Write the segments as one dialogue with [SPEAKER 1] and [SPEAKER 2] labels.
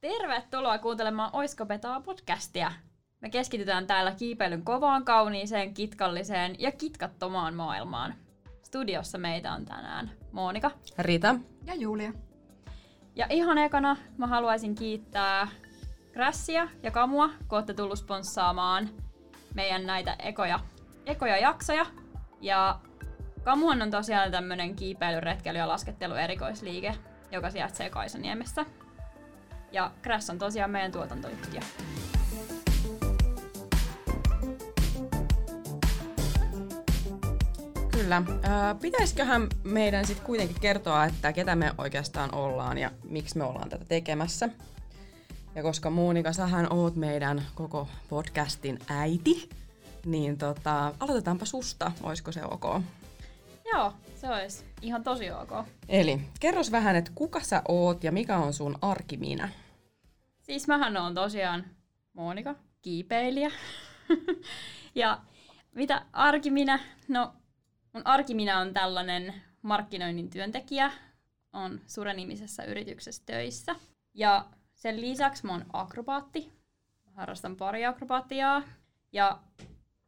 [SPEAKER 1] Tervetuloa kuuntelemaan Oisko Petaa podcastia. Me keskitytään täällä kiipeilyn kovaan, kauniiseen, kitkalliseen ja kitkattomaan maailmaan. Studiossa meitä on tänään Monika.
[SPEAKER 2] Rita.
[SPEAKER 3] Ja Julia.
[SPEAKER 1] Ja ihan ekana mä haluaisin kiittää Grässiä ja Kamua, kun olette tullut sponssaamaan meidän näitä ekoja, ekoja jaksoja. Ja Kamuan on tosiaan tämmönen kiipeily, retkeily ja laskettelu erikoisliike, joka sijaitsee Kaisaniemessä. Ja Crash on tosiaan meidän tuotantoyhtiö.
[SPEAKER 2] Kyllä. Pitäisiköhän meidän sitten kuitenkin kertoa, että ketä me oikeastaan ollaan ja miksi me ollaan tätä tekemässä. Ja koska Monika, sähän oot meidän koko podcastin äiti, niin tota, aloitetaanpa susta, olisiko se ok?
[SPEAKER 1] Joo, se olisi ihan tosi ok.
[SPEAKER 2] Eli kerros vähän, että kuka sä oot ja mikä on sun arkiminä?
[SPEAKER 1] Siis mähän on tosiaan Monika, kiipeilijä. ja mitä arkiminä? No, mun arkiminä on tällainen markkinoinnin työntekijä. On Sure-nimisessä yrityksessä töissä. Ja sen lisäksi mä oon akrobaatti. Harrastan pari akrobaattiaa. Ja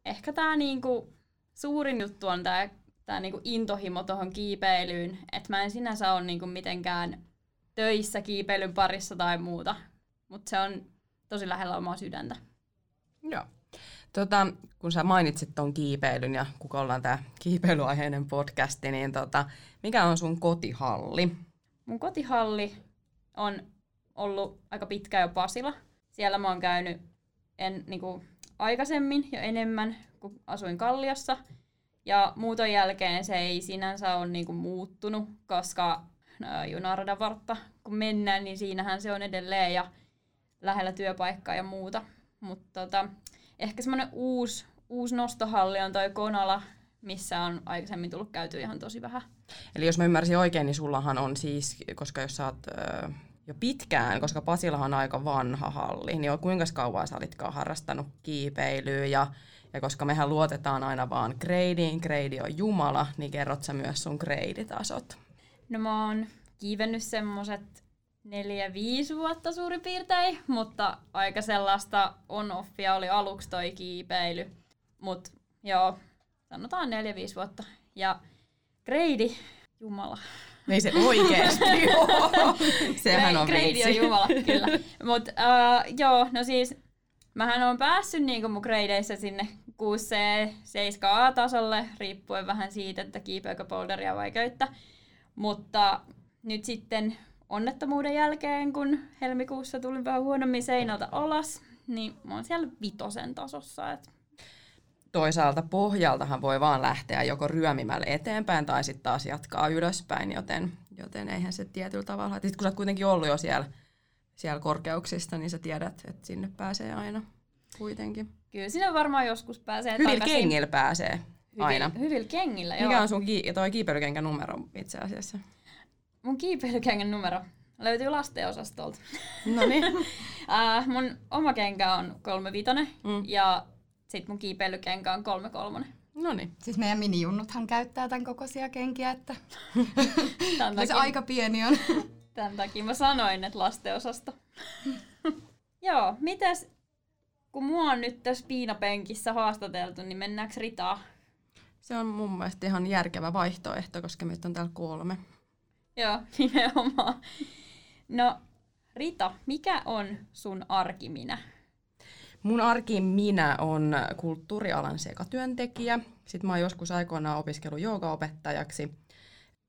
[SPEAKER 1] ehkä tää niinku suurin juttu on tää tää niinku intohimo tuohon kiipeilyyn. Että mä en sinänsä ole niinku mitenkään töissä kiipeilyn parissa tai muuta. Mutta se on tosi lähellä omaa sydäntä.
[SPEAKER 2] Joo. Tota, kun sä mainitsit ton kiipeilyn ja kuka ollaan tämä kiipeilyaiheinen podcasti, niin tota, mikä on sun kotihalli?
[SPEAKER 1] Mun kotihalli on ollut aika pitkä jo Pasila. Siellä mä oon käynyt en, niinku, aikaisemmin jo enemmän, kun asuin Kalliossa. Ja muuton jälkeen se ei sinänsä ole niinku, muuttunut, koska junaradan vartta kun mennään, niin siinähän se on edelleen ja lähellä työpaikkaa ja muuta. Mutta tota, ehkä semmoinen uusi, uusi nostohalli on toi Konala, missä on aikaisemmin tullut käyty ihan tosi vähän.
[SPEAKER 2] Eli jos mä ymmärsin oikein, niin sullahan on siis, koska jos sä oot ö, jo pitkään, koska Pasilahan on aika vanha halli, niin kuinka kauan sä olitkaan harrastanut kiipeilyä ja, ja koska mehän luotetaan aina vaan gradeen, grade on Jumala, niin kerrot sä myös sun gradetasot?
[SPEAKER 1] No mä oon kiivennyt semmoset neljä, viisi vuotta suurin piirtein, mutta aika sellaista on-offia oli aluksi toi kiipeily. Mutta joo, sanotaan neljä, viisi vuotta. Ja grade, jumala.
[SPEAKER 2] Ei se oikeesti Sehän on
[SPEAKER 1] Grade on jumala, kyllä. Mut uh, joo, no siis mähän on päässyt niinku mun gradeissa sinne 6C, 7A-tasolle, riippuen vähän siitä, että kiipeäkö boulderia vai köyttä. Mutta nyt sitten onnettomuuden jälkeen, kun helmikuussa tulin vähän huonommin seinältä alas, niin mä oon siellä vitosen tasossa. Et.
[SPEAKER 2] Toisaalta pohjaltahan voi vaan lähteä joko ryömimällä eteenpäin tai sitten taas jatkaa ylöspäin, joten, joten eihän se tietyllä tavalla. Sitten kun sä oot kuitenkin ollut jo siellä, siellä korkeuksista, niin sä tiedät, että sinne pääsee aina kuitenkin.
[SPEAKER 1] Kyllä sinne varmaan joskus pääsee
[SPEAKER 2] Hyvillä takaisin. kengillä pääsee aina.
[SPEAKER 1] Hyvillä, hyvillä kengillä, joo.
[SPEAKER 2] Mikä on sun ki- toi kiipeilykenkän numero itse asiassa?
[SPEAKER 1] Mun kiipeilykengän numero löytyy lastenosastolta.
[SPEAKER 2] No niin.
[SPEAKER 1] uh, mun oma kenkä on kolme vitonen mm. ja sit mun kiipeilykenkä on kolme kolmonen.
[SPEAKER 2] No niin.
[SPEAKER 3] Siis meidän minijunnuthan käyttää tämän kokoisia kenkiä, että se aika pieni on.
[SPEAKER 1] Tämän takia mä sanoin, että lasteosasto. Joo, mitäs kun mua on nyt tässä piinapenkissä haastateltu, niin mennäänkö Ritaa?
[SPEAKER 2] Se on mun mielestä ihan järkevä vaihtoehto, koska meitä on täällä kolme.
[SPEAKER 1] Joo, nimenomaan. No, Rita, mikä on sun arkiminä?
[SPEAKER 2] Mun arki minä on kulttuurialan sekatyöntekijä. Sitten mä oon joskus aikoinaan opiskellut joogaopettajaksi.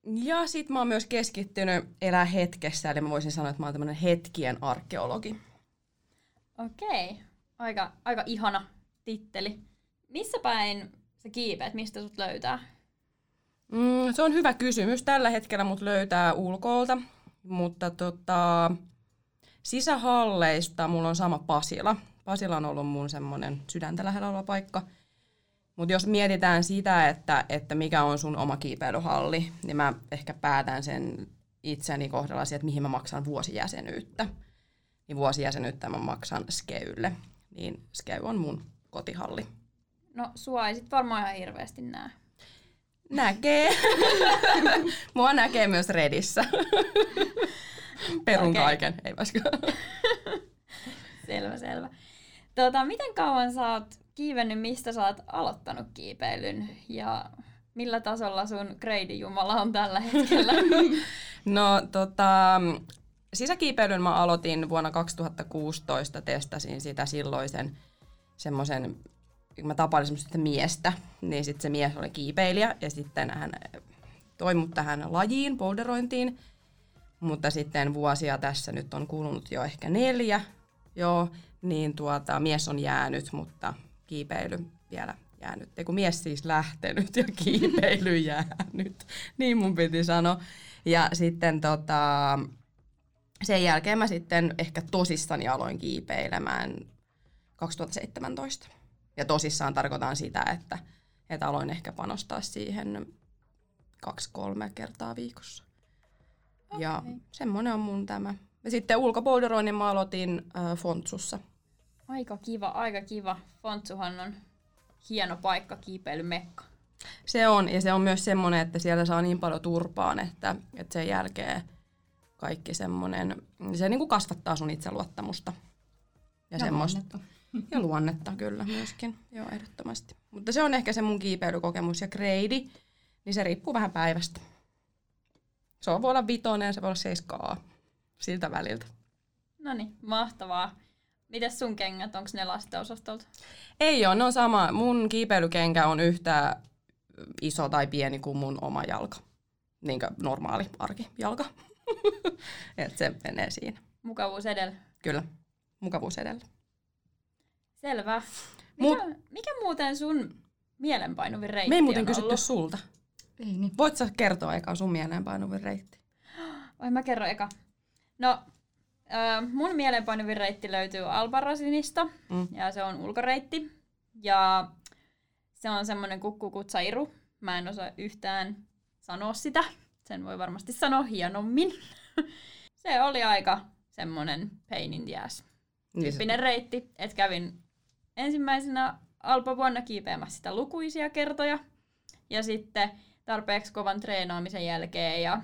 [SPEAKER 2] Ja sitten mä oon myös keskittynyt elää hetkessä, eli mä voisin sanoa, että mä oon tämmönen hetkien arkeologi.
[SPEAKER 1] Okei, aika, aika ihana titteli. Missä päin sä kiipeät, mistä sut löytää?
[SPEAKER 2] Mm, se on hyvä kysymys. Tällä hetkellä mut löytää ulkoolta, mutta tota, sisähalleista mulla on sama Pasila. Pasila on ollut mun semmoinen sydäntä lähellä oleva paikka. Mutta jos mietitään sitä, että, että mikä on sun oma kiipeilyhalli, niin mä ehkä päätän sen itseni kohdalla siihen, että mihin mä maksan vuosijäsenyyttä. Niin vuosijäsenyyttä mä maksan Skeylle. Niin Skey on mun kotihalli.
[SPEAKER 1] No sua ei sit varmaan ihan hirveästi näe.
[SPEAKER 2] Näkee. Mua näkee myös Redissä. Perun okay. kaiken, ei vaska.
[SPEAKER 1] Tota, miten kauan sä oot kiivennyt, mistä sä oot aloittanut kiipeilyn ja millä tasolla sun grade Jumala on tällä hetkellä?
[SPEAKER 2] no tota, sisäkiipeilyn mä aloitin vuonna 2016, testasin sitä silloisen semmoisen, kun mä tapailin semmoista miestä, niin sitten se mies oli kiipeilijä ja sitten hän toi mut tähän lajiin, boulderointiin, mutta sitten vuosia tässä nyt on kulunut jo ehkä neljä, joo, niin tuota, mies on jäänyt, mutta kiipeily vielä jäänyt. Ei kun mies siis lähtenyt ja kiipeily jäänyt, niin mun piti sanoa. Ja sitten tota, sen jälkeen mä sitten ehkä tosissani aloin kiipeilemään 2017. Ja tosissaan tarkoitan sitä, että, että aloin ehkä panostaa siihen kaksi-kolme kertaa viikossa. Okay. Ja semmoinen on mun tämä. Ja sitten ulkopolderoinnin mä aloitin äh, Fontsussa.
[SPEAKER 1] Aika kiva, aika kiva. Fontsuhan on hieno paikka, kiipeilymekka.
[SPEAKER 2] Se on, ja se on myös semmoinen, että siellä saa niin paljon turpaan, että, että sen jälkeen kaikki semmoinen, se niin kuin kasvattaa sun itseluottamusta. Ja, ja semmoista. Luonnetta. Ja luonnetta kyllä myöskin, joo ehdottomasti. Mutta se on ehkä se mun kiipeilykokemus ja kreidi, niin se riippuu vähän päivästä. Se voi olla vitonen, se voi olla seiskaa siltä väliltä.
[SPEAKER 1] No niin, mahtavaa. Mites sun kengät, onko ne lastenosastolta?
[SPEAKER 2] Ei ole, ne on sama. Mun kiipeilykenkä on yhtä iso tai pieni kuin mun oma jalka. Niin kuin normaali arkijalka. Et se menee siinä.
[SPEAKER 1] Mukavuus edellä.
[SPEAKER 2] Kyllä, mukavuus edellä.
[SPEAKER 1] Selvä. Mikä, Mut, mikä muuten sun mielenpainuvin reitti
[SPEAKER 2] Me ei muuten
[SPEAKER 1] on
[SPEAKER 2] kysytty
[SPEAKER 1] ollut?
[SPEAKER 2] sulta.
[SPEAKER 3] Ei niin.
[SPEAKER 2] Voit sä kertoa eka sun mielenpainuvin reitti?
[SPEAKER 1] Oi mä kerron eka. No, äh, mun mielenpainuvin reitti löytyy Albarasinista mm. ja se on ulkoreitti. Ja se on semmonen kukkukutsairu. Mä en osaa yhtään sanoa sitä. Sen voi varmasti sanoa hienommin. se oli aika semmonen pain in the ass. Niin reitti, että kävin ensimmäisenä alpavuonna kiipeämässä sitä lukuisia kertoja. Ja sitten tarpeeksi kovan treenaamisen jälkeen ja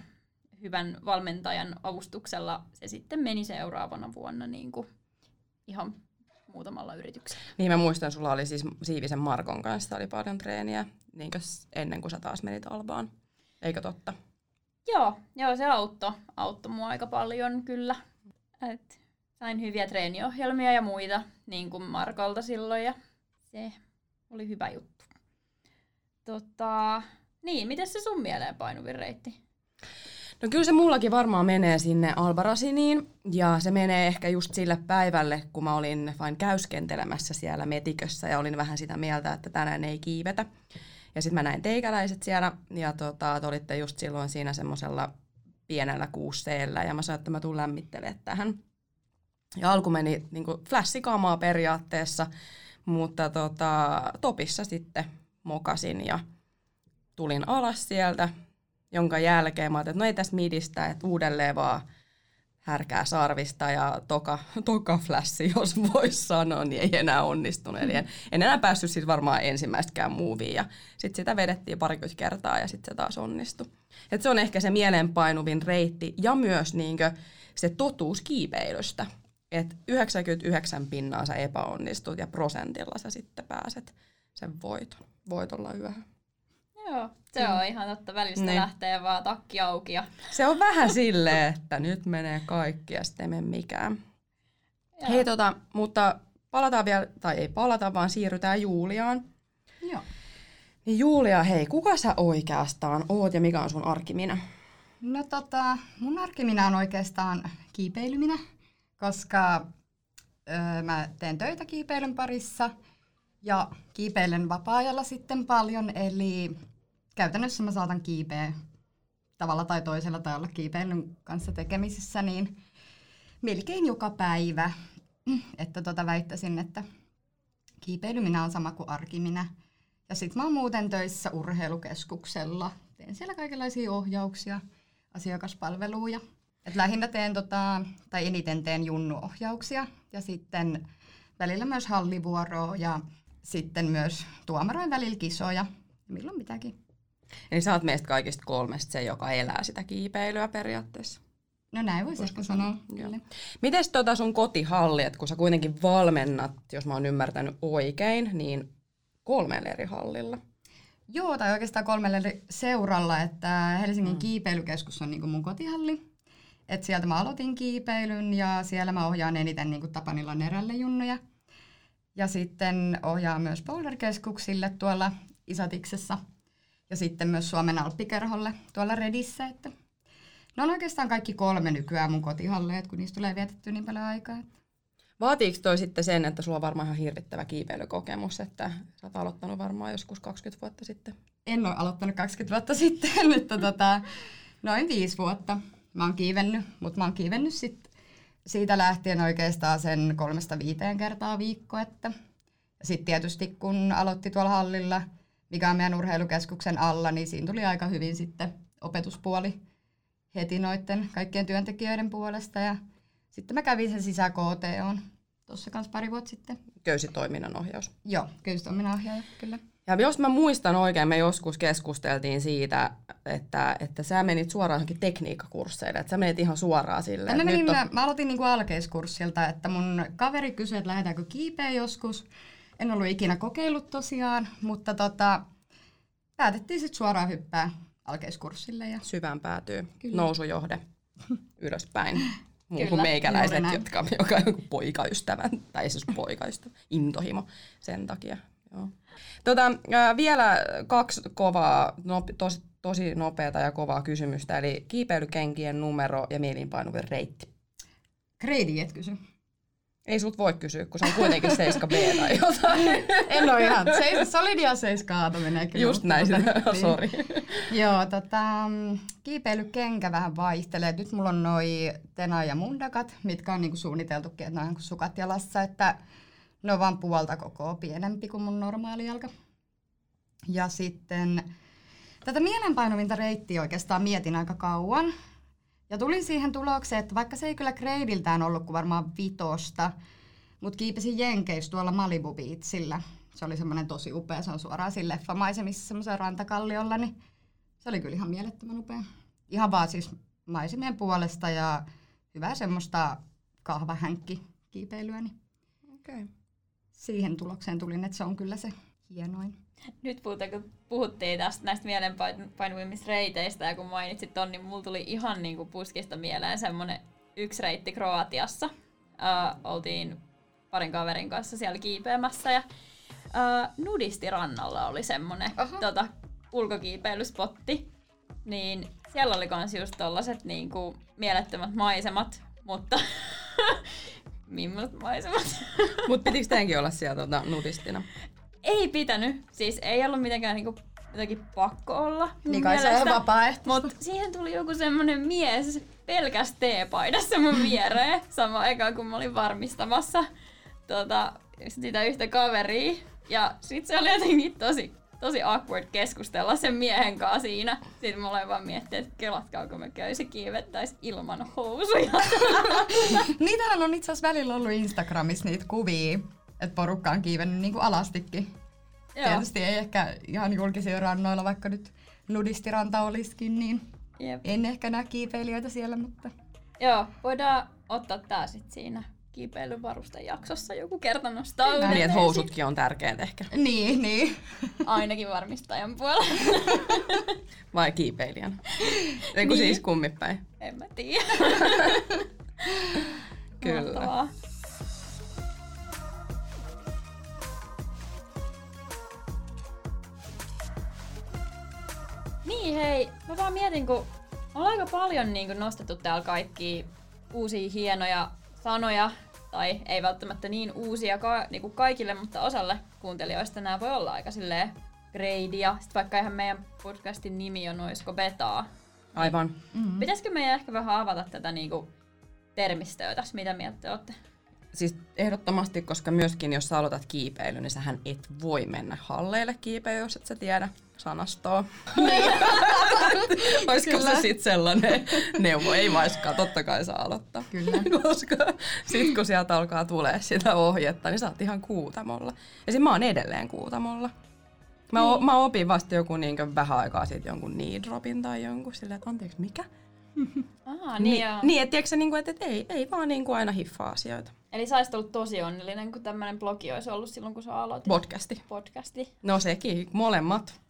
[SPEAKER 1] hyvän valmentajan avustuksella se sitten meni seuraavana vuonna niin kuin ihan muutamalla yrityksellä.
[SPEAKER 2] Niin mä muistan, sulla oli siis Siivisen Markon kanssa oli paljon treeniä niin ennen kuin sä taas menit Albaan. Eikö totta?
[SPEAKER 1] Joo, joo se auttoi, auttoi mua aika paljon kyllä. Et sain hyviä treeniohjelmia ja muita, niin kuin Markolta silloin, ja se oli hyvä juttu. Tota, niin, miten se sun mieleen painuvin reitti?
[SPEAKER 2] No kyllä se mullakin varmaan menee sinne Albarasiniin ja se menee ehkä just sille päivälle, kun mä olin vain käyskentelemässä siellä metikössä ja olin vähän sitä mieltä, että tänään ei kiivetä. Ja sitten mä näin teikäläiset siellä ja tota, te olitte just silloin siinä semmoisella pienellä kuusseellä ja mä sanoin, että mä tuun lämmittelemään tähän. Ja alku meni niin flashikamaa periaatteessa, mutta tota, topissa sitten mokasin ja tulin alas sieltä, jonka jälkeen mä ajattelin, että no ei tässä midistä, että uudelleen vaan härkää sarvista ja toka, toka flashi, jos voisi sanoa, niin ei enää onnistunut. Eli en, en enää päässyt siis varmaan ensimmäistäkään muuviin ja sitten sitä vedettiin parikymmentä kertaa ja sitten se taas onnistui. Et se on ehkä se mielenpainuvin reitti ja myös niinkö se totuus kiipeilystä. Että 99 pinnaa sä epäonnistut ja prosentilla sä sitten pääset sen voiton, voitolla yöhön.
[SPEAKER 1] Joo, se mm. on ihan totta. Välistä niin. lähtee vaan takki auki. Ja...
[SPEAKER 2] Se on vähän silleen, että nyt menee kaikki ja sitten ei mene mikään. Joo. Hei tota, mutta palataan vielä, tai ei palata, vaan siirrytään Juliaan.
[SPEAKER 3] Joo.
[SPEAKER 2] Niin Julia, hei, kuka sä oikeastaan oot ja mikä on sun arkimina?
[SPEAKER 3] No tota, mun arkimina on oikeastaan kiipeilyminen, koska öö, mä teen töitä kiipeilyn parissa ja kiipeilen vapaa-ajalla sitten paljon, eli käytännössä mä saatan kiipeä tavalla tai toisella tai olla kiipeilyn kanssa tekemisissä, niin melkein joka päivä. Että tota väittäisin, että kiipeilyminen on sama kuin arkimina. Ja sit mä oon muuten töissä urheilukeskuksella. Teen siellä kaikenlaisia ohjauksia, asiakaspalveluja. Et lähinnä teen, tota, tai eniten teen junnuohjauksia ja sitten välillä myös hallivuoroa ja sitten myös tuomaroin välillä kisoja, milloin mitäkin.
[SPEAKER 2] Eli sä oot meistä kaikista kolmesta se, joka elää sitä kiipeilyä periaatteessa.
[SPEAKER 3] No näin voisi ehkä sanoa, kyllä.
[SPEAKER 2] Mites tota sun kotihalli, että kun sä kuitenkin valmennat, jos mä oon ymmärtänyt oikein, niin kolmella eri hallilla?
[SPEAKER 3] Joo, tai oikeastaan kolmella eri seuralla, että Helsingin mm. kiipeilykeskus on niin mun kotihalli. Et sieltä mä aloitin kiipeilyn ja siellä mä ohjaan eniten niin Tapanilla nerälle junnuja. Ja sitten ohjaan myös boulder-keskuksille tuolla Isatiksessa ja sitten myös Suomen Alppikerholle tuolla Redissä. Että ne on oikeastaan kaikki kolme nykyään mun kotihalleet, kun niistä tulee vietetty niin paljon aikaa. Että.
[SPEAKER 2] Vaatiiko toi sitten sen, että sulla on varmaan ihan hirvittävä kiipeilykokemus, että sä oot aloittanut varmaan joskus 20 vuotta sitten?
[SPEAKER 3] En ole aloittanut 20 vuotta sitten, että tota, noin viisi vuotta mä oon kiivennyt, mutta mä oon kiivennyt sit siitä lähtien oikeastaan sen kolmesta viiteen kertaa viikko. Että. Sitten tietysti kun aloitti tuolla hallilla, mikä on meidän urheilukeskuksen alla, niin siinä tuli aika hyvin sitten opetuspuoli heti noiden kaikkien työntekijöiden puolesta. Ja sitten mä kävin sen sisä KTOn tuossa kanssa pari vuotta sitten.
[SPEAKER 2] Köysitoiminnan ohjaus.
[SPEAKER 3] Joo, köysitoiminnan ohjaaja, kyllä.
[SPEAKER 2] Ja jos mä muistan oikein, me joskus keskusteltiin siitä, että, että sä menit suoraan johonkin tekniikkakursseille, että sä menit ihan suoraan silleen.
[SPEAKER 3] Mä, menin, on... mä aloitin niinku alkeiskurssilta, että mun kaveri kysyi, että lähdetäänkö kiipeä joskus. En ollut ikinä kokeillut tosiaan, mutta tota, päätettiin sitten suoraan hyppää alkeiskurssille. Ja...
[SPEAKER 2] Syvään päätyy, Kyllä. nousujohde ylöspäin. Muu kuin meikäläiset, jotka, joka on joku poikaystävä, tai siis poikaystävä, intohimo sen takia. Joo. Tota, äh, vielä kaksi kovaa, no, tosi, tosi nopeata ja kovaa kysymystä, eli kiipeilykenkien numero ja mielinpainuvin reitti.
[SPEAKER 3] Kreidi et kysy.
[SPEAKER 2] Ei sut voi kysyä, kun se on kuitenkin 7B tai jotain.
[SPEAKER 3] en ole ihan. Seis, solidia 7 menee kyllä.
[SPEAKER 2] Just näin, sori.
[SPEAKER 3] Joo, tota, kiipeilykenkä vähän vaihtelee. Nyt mulla on noi Tena ja Mundakat, mitkä on niinku suunniteltukin, että ne on sukat jalassa, että ne on vaan puolta koko pienempi kuin mun normaali jalka. Ja sitten tätä mielenpainuvinta reittiä oikeastaan mietin aika kauan. Ja tulin siihen tulokseen, että vaikka se ei kyllä kreidiltään ollut kuin varmaan vitosta, mutta kiipesin Jenkeissä tuolla Malibu Beachillä. Se oli semmoinen tosi upea, se on suoraan siinä leffamaisemissa semmoisen rantakalliolla, niin se oli kyllä ihan mielettömän upea. Ihan vaan siis maisemien puolesta ja hyvää semmoista kahvahänkki kiipeilyä. Niin okay. Siihen tulokseen tulin, että se on kyllä se hienoin.
[SPEAKER 1] Nyt puhutaan, kun puhuttiin tästä näistä mielenpainuvimmista reiteistä ja kun mainitsit ton, niin mulla tuli ihan niin kuin puskista mieleen semmonen yksi reitti Kroatiassa. Uh, oltiin parin kaverin kanssa siellä kiipeämässä ja uh, nudistirannalla oli semmonen tota, ulkokiipeilyspotti. Niin siellä oli kans just tollaset niinku mielettömät maisemat, mutta mimmaiset maisemat.
[SPEAKER 2] Mut pitikö teidänkin olla siellä tota, nudistina?
[SPEAKER 1] Ei pitänyt. Siis ei ollut mitenkään niinku jotenkin pakko olla.
[SPEAKER 3] Niin kai se on vapaaehtoista.
[SPEAKER 1] Mutta siihen tuli joku semmonen mies pelkäs teepaidassa mun viereen samaan aikaan, kun mä olin varmistamassa tota, sitä yhtä kaveria. Ja sit se oli jotenkin tosi, tosi awkward keskustella sen miehen kanssa siinä. Sitten mä olen vaan miettinyt, että kelatkaa, kun me käysi kiivettäis ilman housuja.
[SPEAKER 3] Niitähän on itse asiassa välillä ollut Instagramissa niitä kuvia, että porukka on kiivennyt niin kuin alastikin. Joo. Tietysti ei ehkä ihan julkisilla rannoilla, vaikka nyt nudistiranta olisikin, niin Jep. en ehkä näe kiipeilijöitä siellä, mutta...
[SPEAKER 1] Joo, voidaan ottaa tää sitten siinä kiipeilyvarusten jaksossa joku kerta nostaa
[SPEAKER 2] Niin, että housutkin on tärkeät ehkä.
[SPEAKER 3] Niin, niin.
[SPEAKER 1] Ainakin varmistajan puolella.
[SPEAKER 2] Vai kiipeilijän? Eiku niin. siis kummipäin?
[SPEAKER 1] En mä tiedä.
[SPEAKER 2] Kyllä. Mahtavaa.
[SPEAKER 1] Niin hei, mä vaan mietin, kun on aika paljon niin kuin nostettu täällä kaikki uusia hienoja sanoja, tai ei välttämättä niin uusia ka- niin kuin kaikille, mutta osalle kuuntelijoista nämä voi olla aika silleen greidia. Sitten vaikka ihan meidän podcastin nimi on Oisko Betaa.
[SPEAKER 2] Aivan.
[SPEAKER 1] Mm-hmm. Pitäisikö meidän ehkä vähän avata tätä niin kuin termistöä tässä? Mitä mieltä te olette?
[SPEAKER 2] Siis ehdottomasti, koska myöskin jos sä aloitat kiipeilyn, niin sähän et voi mennä halleille kiipeilyyn, jos et sä tiedä sanastoa. Niin. Olisiko Kyllä. se sitten sellainen neuvo? Ei vaiskaan, totta kai saa aloittaa.
[SPEAKER 3] Kyllä.
[SPEAKER 2] Koska sitten kun sieltä alkaa tulee sitä ohjetta, niin sä oot ihan kuutamolla. Ja mä oon edelleen kuutamolla. Mä, niin. o, mä opin vasta joku niin vähän aikaa sitten jonkun knee dropin tai jonkun silleen, että anteeksi, mikä?
[SPEAKER 1] Aa, niin, joo.
[SPEAKER 2] niin että tiedätkö, niin kuin, että, että ei, ei vaan niin kuin aina hiffaa asioita.
[SPEAKER 1] Eli sä olisit ollut tosi onnellinen, kun tämmöinen blogi olisi ollut silloin, kun sä aloitit
[SPEAKER 2] Podcasti.
[SPEAKER 1] podcasti.
[SPEAKER 2] No sekin, molemmat.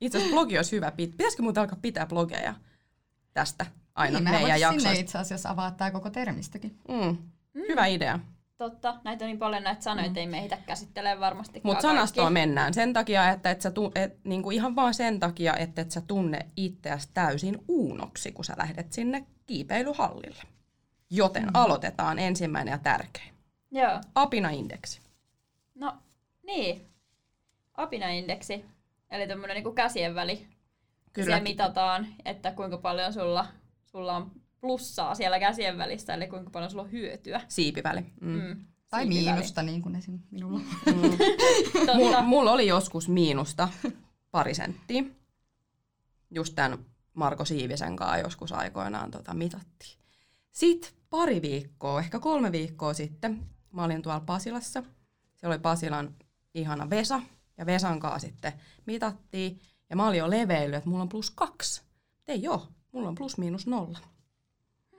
[SPEAKER 2] Itse asiassa blogi olisi hyvä. pit- Pitäisikö muuta alkaa pitää blogeja tästä aina
[SPEAKER 3] niin,
[SPEAKER 2] meidän jaksoista?
[SPEAKER 3] sinne itse asiassa avaa tämä koko termistökin.
[SPEAKER 2] Mm. Hyvä idea.
[SPEAKER 1] Totta, näitä on niin paljon näitä sanoja, että ei me ehditä käsittelee varmasti
[SPEAKER 2] Mutta sanastoa mennään sen takia, että et sä tu, et, niinku ihan vaan sen takia, että et sä tunne itseäsi täysin uunoksi, kun sä lähdet sinne kiipeilyhallille. Joten mm. aloitetaan ensimmäinen ja tärkein.
[SPEAKER 1] Joo.
[SPEAKER 2] Apina-indeksi.
[SPEAKER 1] No, niin. Apina-indeksi, eli tämmöinen niinku käsien väli.
[SPEAKER 2] Kyllä.
[SPEAKER 1] Siellä mitataan, että kuinka paljon sulla, sulla on plussaa siellä käsien välissä, eli kuinka paljon sulla on hyötyä.
[SPEAKER 2] Siipiväli. Mm. Mm.
[SPEAKER 1] Mm.
[SPEAKER 3] Tai
[SPEAKER 1] Siipiväli.
[SPEAKER 3] miinusta, niin kuin esim. minulla.
[SPEAKER 1] Totta.
[SPEAKER 2] Mulla mul oli joskus miinusta pari senttiä. Just tämän Marko Siivisen kanssa joskus aikoinaan tota, mitattiin. Sitten pari viikkoa, ehkä kolme viikkoa sitten, mä olin tuolla Pasilassa. Siellä oli Pasilan ihana Vesa, ja Vesan kanssa sitten mitattiin. Ja mä olin jo leveillyt, että mulla on plus kaksi. Ei oo, mulla on plus miinus nolla.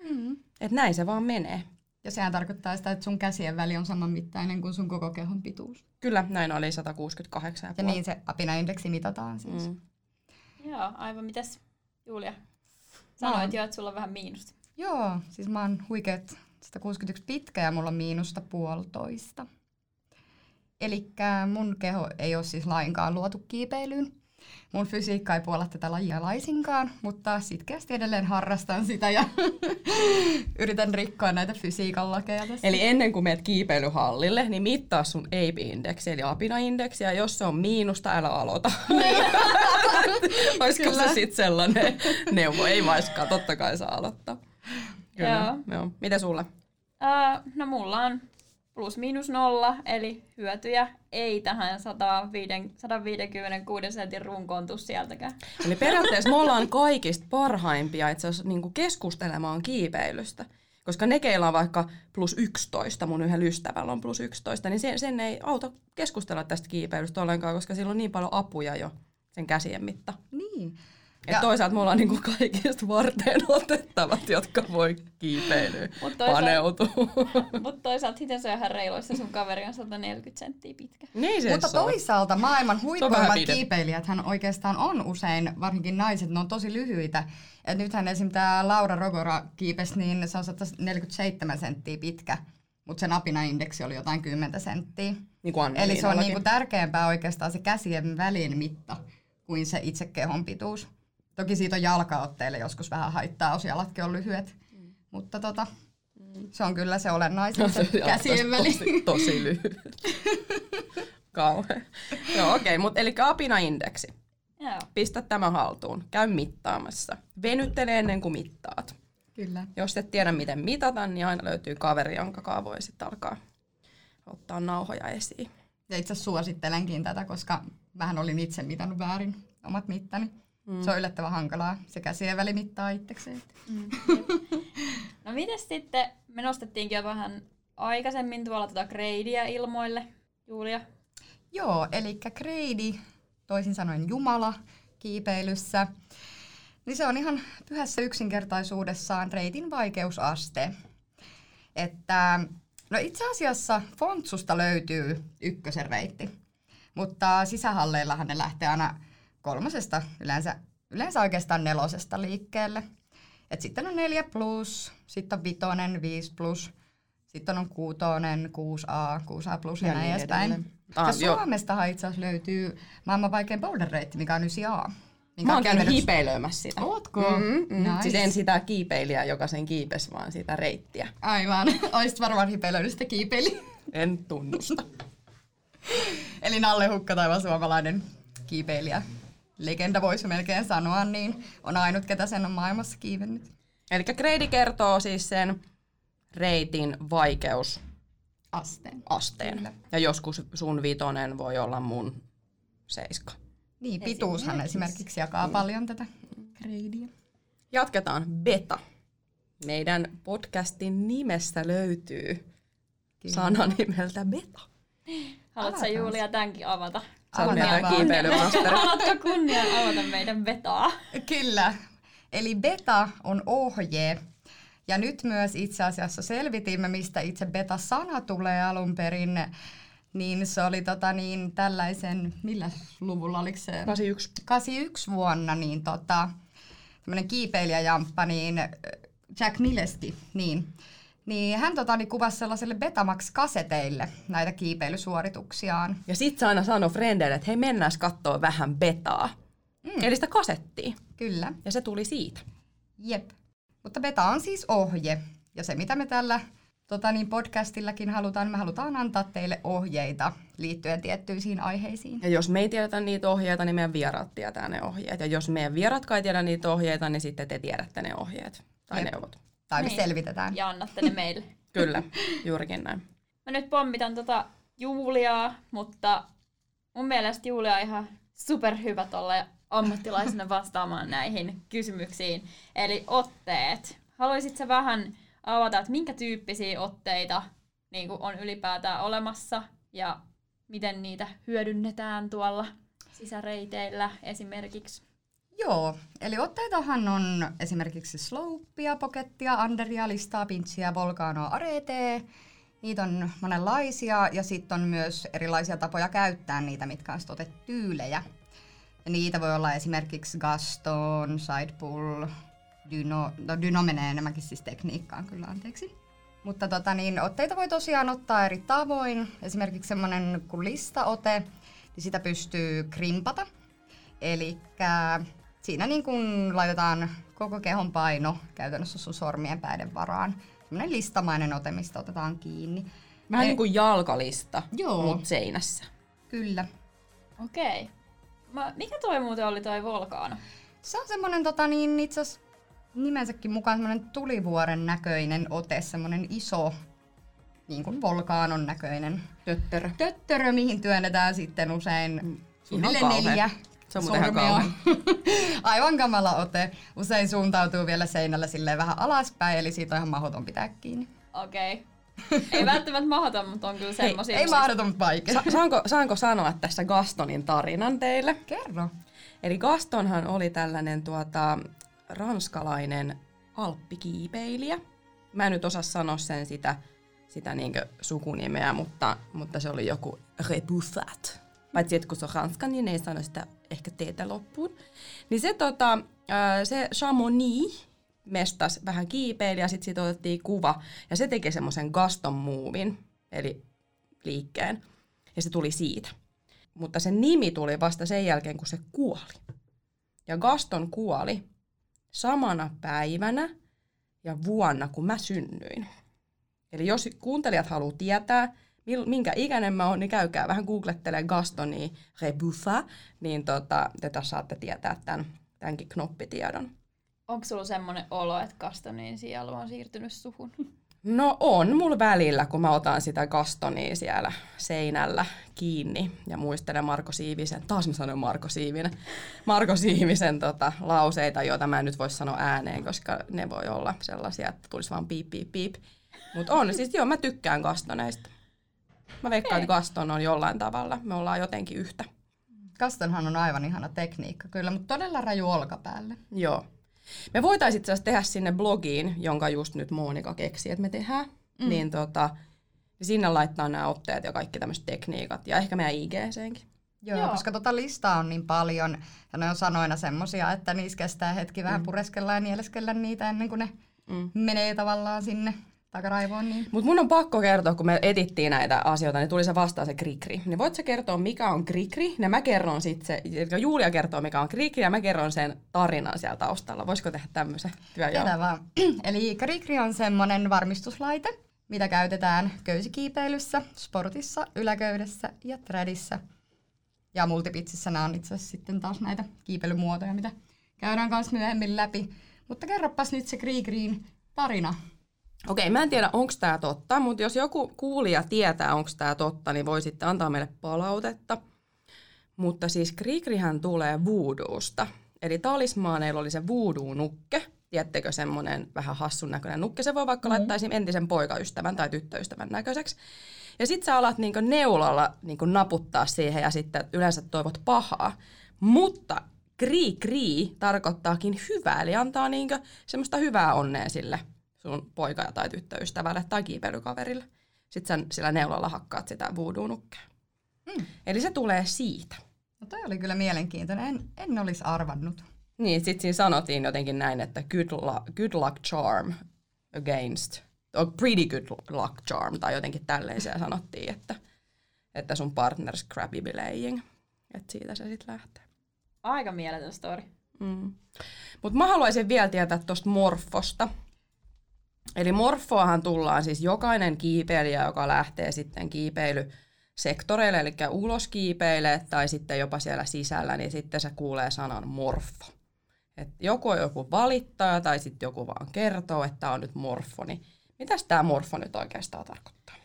[SPEAKER 3] Mm.
[SPEAKER 2] Et näin se vaan menee.
[SPEAKER 3] Ja sehän tarkoittaa sitä, että sun käsien väli on saman mittainen kuin sun koko kehon pituus.
[SPEAKER 2] Kyllä, näin oli 168,5.
[SPEAKER 3] Ja niin se apinaindeksi mitataan siis. Mm.
[SPEAKER 1] Joo, aivan mitäs Julia? Sanoit
[SPEAKER 3] oon-
[SPEAKER 1] jo, että sulla on vähän miinusta.
[SPEAKER 3] Joo, siis mä oon huikeet 161 pitkä ja mulla on miinusta puolitoista. Eli mun keho ei ole siis lainkaan luotu kiipeilyyn. Mun fysiikka ei puolla tätä lajia laisinkaan, mutta sitkeästi edelleen harrastan sitä ja yritän rikkoa näitä fysiikan lakeja tässä.
[SPEAKER 2] Eli ennen kuin meet kiipeilyhallille, niin mittaa sun API-indeksi, eli apina-indeksi, ja jos se on miinusta, älä aloita. Olisiko
[SPEAKER 3] Kyllä.
[SPEAKER 2] se sitten sellainen neuvo? Ei vaiskaan, totta kai saa aloittaa. Kyllä.
[SPEAKER 1] Joo.
[SPEAKER 2] Joo. Mitä sulle?
[SPEAKER 1] Uh, no mulla on plus miinus nolla, eli hyötyjä ei tähän 105 156 sentin runkoon tuu sieltäkään.
[SPEAKER 2] Eli periaatteessa me ollaan kaikista parhaimpia itse asiassa niin keskustelemaan kiipeilystä. Koska ne, keillä on vaikka plus 11, mun yhden ystävällä on plus 11, niin sen, sen ei auta keskustella tästä kiipeilystä ollenkaan, koska sillä on niin paljon apuja jo sen käsien mitta.
[SPEAKER 3] Niin.
[SPEAKER 2] Et
[SPEAKER 3] Ja-
[SPEAKER 2] toisaalta me ollaan niinku kaikista varten otettavat, jotka voi kiipeilyyn
[SPEAKER 1] Mut toisaalta-
[SPEAKER 2] paneutua.
[SPEAKER 1] Mutta toisaalta miten se on ihan reiluissa, sun kaveri on 140 senttiä pitkä.
[SPEAKER 2] niin se
[SPEAKER 3] Mutta
[SPEAKER 2] se on.
[SPEAKER 3] toisaalta maailman
[SPEAKER 2] vähän
[SPEAKER 3] huipuimmat
[SPEAKER 2] pidempi.
[SPEAKER 3] kiipeilijät hän oikeastaan on usein, varsinkin naiset, ne on tosi lyhyitä. Et nythän esim. tämä Laura Rogora kiipesi, niin se on 147 senttiä pitkä, mutta sen apinaindeksi oli jotain 10 senttiä.
[SPEAKER 2] Niin kuin
[SPEAKER 3] Eli se on
[SPEAKER 2] Anna-Liinallakin.
[SPEAKER 3] niinku tärkeämpää oikeastaan se käsien välin mitta kuin se itse kehon pituus. Toki siitä on jalkaotteille joskus vähän haittaa, jos jalatkin on lyhyet. Mm. Mutta tota, se on kyllä se olennaisin, se käsien väli.
[SPEAKER 2] Tosi, tosi lyhyt. Kauhean. Joo, okei, okay, mutta eli apina-indeksi.
[SPEAKER 1] Joo.
[SPEAKER 2] Pistä tämä haltuun. Käy mittaamassa. Venyttele ennen kuin mittaat.
[SPEAKER 3] Kyllä.
[SPEAKER 2] Jos et tiedä, miten mitata, niin aina löytyy kaveri, jonka kanssa voi sitten alkaa ottaa nauhoja esiin.
[SPEAKER 3] Ja itse asiassa suosittelenkin tätä, koska mähän olin itse mitannut väärin omat mittani. Mm. Se on yllättävän hankalaa. Se käsien väli mittaa itsekseen.
[SPEAKER 1] No mites sitten, me nostettiinkin jo vähän aikaisemmin tuolla tota gradea ilmoille, Julia.
[SPEAKER 3] Joo, eli Kreidi, toisin sanoen Jumala kiipeilyssä, niin se on ihan pyhässä yksinkertaisuudessaan reitin vaikeusaste. Että, no itse asiassa Fontsusta löytyy ykkösen reitti, mutta sisähalleillahan ne lähtee aina kolmosesta, yleensä, yleensä oikeastaan nelosesta liikkeelle. Et sitten on neljä plus, sitten on vitonen, viisi plus, sitten on kuutonen, 6A, 6A plus ja,
[SPEAKER 2] Ja
[SPEAKER 3] näin
[SPEAKER 2] niin
[SPEAKER 3] edespäin. Ja
[SPEAKER 2] Ah.
[SPEAKER 3] Suomestahan itse asiassa löytyy maailman vaikein boulder-reitti, mikä on 9A. Minkä
[SPEAKER 2] Mä
[SPEAKER 3] on
[SPEAKER 2] oon käynyt hiipeilemässä sitä.
[SPEAKER 3] Ootko?
[SPEAKER 2] Mm, mm.
[SPEAKER 3] Nice.
[SPEAKER 2] Siis en sitä kiipeilijää, joka sen kiipesi, vaan sitä reittiä.
[SPEAKER 3] Aivan. Oisit varmaan hipeilöinyt sitä kiipeili.
[SPEAKER 2] En tunnusta.
[SPEAKER 3] Eli Nalle Hukkataiva, suomalainen kiipeilijä. Legenda voisi melkein sanoa, niin on ainut, ketä sen on maailmassa kiivennyt.
[SPEAKER 2] Eli grade kertoo siis sen reitin vaikeusasteen.
[SPEAKER 3] Asteen. Kyllä.
[SPEAKER 2] Ja joskus sun vitonen voi olla mun seiska.
[SPEAKER 3] Niin, pituushan esimerkiksi jakaa paljon tätä gradea.
[SPEAKER 2] Jatketaan. Beta. Meidän podcastin nimessä löytyy
[SPEAKER 3] Kyllä.
[SPEAKER 2] sana nimeltä beta.
[SPEAKER 1] Haluatko Julia tämänkin avata?
[SPEAKER 2] Sä oot meidän
[SPEAKER 3] vaan.
[SPEAKER 2] kiipeilymasteri.
[SPEAKER 1] Haluatko kunnian avata meidän vetaa?
[SPEAKER 3] Kyllä. Eli beta on ohje. Ja nyt myös itse asiassa selvitimme, mistä itse beta-sana tulee alun perin. Niin se oli tota niin, tällaisen, millä luvulla oliko se?
[SPEAKER 2] 81.
[SPEAKER 3] 81 vuonna, niin tota, tämmöinen kiipeilijäjamppa, niin äh, Jack Mileski, niin, niin hän tota, niin kuvasi sellaiselle Betamax-kaseteille näitä kiipeilysuorituksiaan.
[SPEAKER 2] Ja sit se aina sanoi frendeille, että hei mennään kattoo vähän betaa. Mm. Eli sitä kasettia.
[SPEAKER 3] Kyllä,
[SPEAKER 2] Ja se tuli siitä.
[SPEAKER 3] jep. Mutta beta on siis ohje. Ja se, mitä me tällä tota, niin podcastillakin halutaan, me halutaan antaa teille ohjeita liittyen tiettyisiin aiheisiin.
[SPEAKER 2] Ja jos me ei tiedetä niitä ohjeita, niin meidän vieraat tietää ne ohjeet. Ja jos meidän vieraat ei tiedä niitä ohjeita, niin sitten te tiedätte ne ohjeet tai
[SPEAKER 3] Jep.
[SPEAKER 2] neuvot.
[SPEAKER 3] Tai
[SPEAKER 1] Niin.
[SPEAKER 3] selvitetään.
[SPEAKER 1] Ja annatte ne meille.
[SPEAKER 2] Kyllä, juurikin näin.
[SPEAKER 1] Mä nyt pommitan tota Juliaa, mutta mun mielestä Julia on ihan superhyvä tolle ammattilaisena vastaamaan näihin kysymyksiin. Eli otteet. Haluaisit sä vähän avata, että minkä tyyppisiä otteita niin kuin on ylipäätään olemassa ja miten niitä hyödynnetään tuolla sisäreiteillä esimerkiksi?
[SPEAKER 3] Joo, eli otteitahan on esimerkiksi slopea, pokettia, anderia, listaa, pintsiä, volcanoa, aretee. Niitä on monenlaisia ja sitten on myös erilaisia tapoja käyttää niitä, mitkä on otetyylejä. Ja niitä voi olla esimerkiksi Gaston, Sidepull, Dyno, no Dyno menee enemmänkin siis tekniikkaan kyllä, anteeksi. Mutta tota, niin, otteita voi tosiaan ottaa eri tavoin. Esimerkiksi semmoinen kuin listaote, niin sitä pystyy krimpata. Eli siinä niin kun laitetaan koko kehon paino käytännössä sun sormien päiden varaan. Semmoinen listamainen ote, mistä otetaan kiinni.
[SPEAKER 2] Vähän niin kuin jalkalista,
[SPEAKER 3] Joo.
[SPEAKER 2] mutta seinässä.
[SPEAKER 3] Kyllä.
[SPEAKER 1] Okei. Mä, mikä toi muuten oli toi Volcano?
[SPEAKER 3] Se on semmoinen tota, niin itse nimensäkin mukaan semmoinen tulivuoren näköinen ote, semmoinen iso, niin kuin volkaanon näköinen
[SPEAKER 2] Töttörö.
[SPEAKER 3] töttörö, mihin työnnetään sitten usein suunnilleen neljä
[SPEAKER 2] Se on muuten ihan.
[SPEAKER 3] Aivan kamala ote. Usein suuntautuu vielä seinällä silleen vähän alaspäin, eli siitä on ihan mahdoton pitää kiinni.
[SPEAKER 1] Okei. Ei välttämättä mahdoton, mutta on kyllä
[SPEAKER 3] Ei,
[SPEAKER 1] semmosia.
[SPEAKER 3] ei mahdoton, mutta vaikea.
[SPEAKER 2] Sa- saanko, saanko sanoa tässä Gastonin tarinan teille?
[SPEAKER 3] Kerro.
[SPEAKER 2] Eli Gastonhan oli tällainen tuota, ranskalainen alppikiipeilijä. Mä en nyt osaa sanoa sen sitä, sitä niinkö sukunimeä, mutta, mutta se oli joku Rebuffat. Paitsi että kun se on ranskan, niin ne ei sano sitä ehkä teetä loppuun. Niin se, tota, se Chamonix mestas vähän kiipeili ja sitten siitä otettiin kuva. Ja se teki semmoisen Gaston movin, eli liikkeen. Ja se tuli siitä. Mutta sen nimi tuli vasta sen jälkeen, kun se kuoli. Ja Gaston kuoli samana päivänä ja vuonna, kun mä synnyin. Eli jos kuuntelijat haluaa tietää, minkä ikäinen mä oon, niin käykää vähän googlettelemaan Gastonia Rebuffa, niin tota, te taas saatte tietää tämän, tämänkin knoppitiedon.
[SPEAKER 1] Onko sulla semmoinen olo, että Kastonin sielu on siirtynyt suhun?
[SPEAKER 2] No on mulla välillä, kun mä otan sitä Gastonia siellä seinällä kiinni ja muistelen Marko Siivisen, taas mä sanon Marko Siivinen, Marko Siivisen tota, lauseita, joita mä en nyt voi sanoa ääneen, koska ne voi olla sellaisia, että tulisi vaan piip piip piip. Mutta on, siis joo, mä tykkään Gastoneista. Mä veikkaan,
[SPEAKER 1] Okei.
[SPEAKER 2] että Gaston on jollain tavalla, me ollaan jotenkin yhtä.
[SPEAKER 3] Kastonhan on aivan ihana tekniikka kyllä, mutta todella raju olkapäälle.
[SPEAKER 2] Joo. Me voitaisiin itse asiassa tehdä sinne blogiin, jonka just nyt Monika keksi, että me tehdään. Mm. Niin tota, niin sinne laittaa nämä otteet ja kaikki tämmöiset tekniikat. Ja ehkä meidän IGCenkin.
[SPEAKER 3] Joo,
[SPEAKER 1] Joo.
[SPEAKER 3] Joo, koska tota listaa on niin paljon, ja ne on sanoina semmosia, että niissä kestää hetki vähän
[SPEAKER 2] Mm.
[SPEAKER 3] pureskella ja nieleskellä niitä ennen kuin ne
[SPEAKER 2] Mm.
[SPEAKER 3] menee tavallaan sinne takaraivoon. Niin.
[SPEAKER 2] Mutta mun on pakko kertoa, kun me etittiin näitä asioita, niin tuli se vastaan se krikri. Niin voit sä kertoa, mikä on krikri? Ja mä kerron sitten se, eli Julia kertoo, mikä on krikri, ja mä kerron sen tarinan siellä taustalla. Voisiko tehdä tämmöisen työnjaon?
[SPEAKER 3] Tiedä vaan. Eli Karikri on semmoinen varmistuslaite, mitä käytetään köysikiipeilyssä, sportissa, yläköydessä ja trädissä. Ja multipitsissä nämä on itse asiassa sitten taas näitä kiipeilymuotoja, mitä käydään kanssa myöhemmin läpi. Mutta kerropas nyt se Krigriin tarina.
[SPEAKER 2] Okei, mä en tiedä, onko tämä totta, mutta jos joku kuulija tietää, onko tämä totta, niin voi sitten antaa meille palautetta. Mutta siis Krikrihän tulee voodoosta. Eli talismaaneilla oli se voodoo-nukke. Tiedättekö semmoinen vähän hassun näköinen nukke? Se voi vaikka mm. laittaa esim. entisen poikaystävän tai tyttöystävän näköiseksi. Ja sit sä alat niinku neulalla niinku naputtaa siihen ja sitten yleensä toivot pahaa. Mutta kri kri tarkoittaakin hyvää, eli antaa niinkö semmoista hyvää onnea sille sun poika- tai tyttöystävälle tai kiipeilykaverille. Sitten sä sillä neulalla hakkaat sitä voodoo-nukkea. Mm. Eli se tulee siitä.
[SPEAKER 3] No toi oli kyllä mielenkiintoinen. En, en olisi arvannut.
[SPEAKER 2] Niin, sitten siinä sanottiin jotenkin näin, että good, lu- good luck charm against, or pretty good luck charm, tai jotenkin tälleisiä sanottiin, että, että sun partner's crappy belaying. Että siitä se sitten lähtee.
[SPEAKER 1] Aika mieletön story.
[SPEAKER 2] Mm. Mutta mä haluaisin vielä tietää tuosta morfosta. Eli morfoahan tullaan siis jokainen kiipeilijä, joka lähtee sitten kiipeilysektoreille, eli ulos kiipeilee tai sitten jopa siellä sisällä, niin sitten se kuulee sanan morfo. Et joku on joku valittaa tai sitten joku vaan kertoo, että tämä on nyt morfo. Niin mitäs tämä morfo nyt oikeastaan tarkoittaa?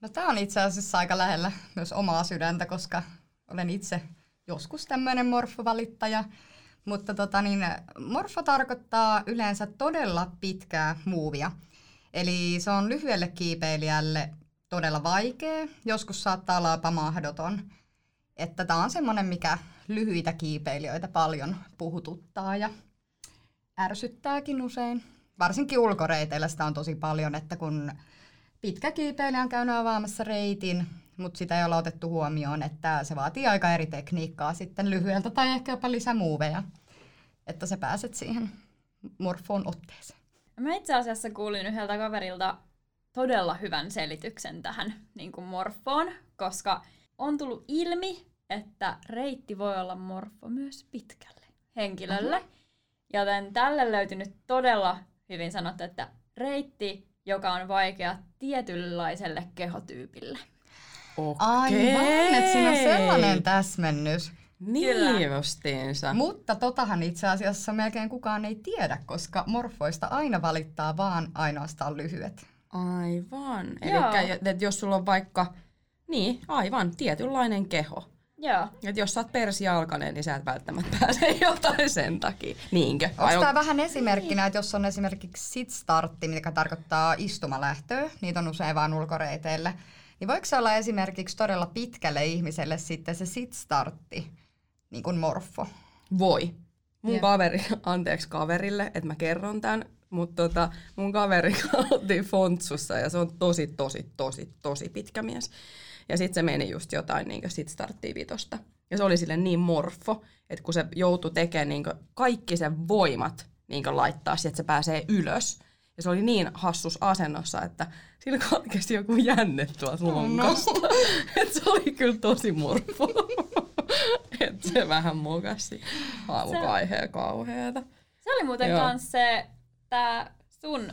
[SPEAKER 3] No tämä on itse asiassa aika lähellä myös omaa sydäntä, koska olen itse joskus tämmöinen morfovalittaja. Mutta tota niin, morfo tarkoittaa yleensä todella pitkää muuvia. Eli se on lyhyelle kiipeilijälle todella vaikea, joskus saattaa olla jopa mahdoton. Että tämä on semmoinen, mikä lyhyitä kiipeilijöitä paljon puhututtaa ja ärsyttääkin usein. Varsinkin ulkoreiteillä sitä on tosi paljon, että kun pitkä kiipeilijä on käynyt avaamassa reitin, mutta sitä ei ole otettu huomioon, että se vaatii aika eri tekniikkaa sitten lyhyeltä tai ehkä jopa lisämuoveja, että sä pääset siihen morfoon otteeseen.
[SPEAKER 1] Mä itse asiassa kuulin yhdeltä kaverilta todella hyvän selityksen tähän niin kuin morfoon, koska on tullut ilmi, että reitti voi olla morfo myös pitkälle henkilölle. Uh-huh. Joten tälle löytyi nyt todella hyvin sanottu, että reitti, joka on vaikea tietynlaiselle kehotyypille.
[SPEAKER 2] Okei.
[SPEAKER 3] Aivan, että siinä on sellainen täsmennys.
[SPEAKER 2] Niin justiinsa.
[SPEAKER 3] Mutta totahan itse asiassa melkein kukaan ei tiedä, koska morfoista aina valittaa vaan ainoastaan lyhyet.
[SPEAKER 2] Aivan. Eli jos sulla on vaikka, niin aivan, tietynlainen keho.
[SPEAKER 1] Joo.
[SPEAKER 2] Et jos sä oot persialkainen, niin sä et välttämättä pääse jotain sen takia. Niinkö?
[SPEAKER 3] Onko on... tämä vähän esimerkkinä, että jos on esimerkiksi sit-startti, mikä tarkoittaa istumalähtöä, niitä on usein vain ulkoreiteille, niin voiko se olla esimerkiksi todella pitkälle ihmiselle sitten se sit-startti, niin kuin morfo?
[SPEAKER 2] Voi. Mun yeah. kaveri, anteeksi kaverille, että mä kerron tämän, mutta tota, mun kaveri oltiin Fontsussa ja se on tosi, tosi, tosi, tosi pitkä mies. Ja sitten se meni just jotain niin sit starttia vitosta. Ja se oli sille niin morfo, että kun se joutui tekemään niin kaikki sen voimat niin laittaa että se pääsee ylös. Ja se oli niin hassus asennossa, että sillä katkesi joku jänne tuolta lonkasta. No. että se oli kyllä tosi morfo. että se vähän mokasi aamukaiheen kauheeta.
[SPEAKER 1] Se oli muuten Joo. kans se, tää sun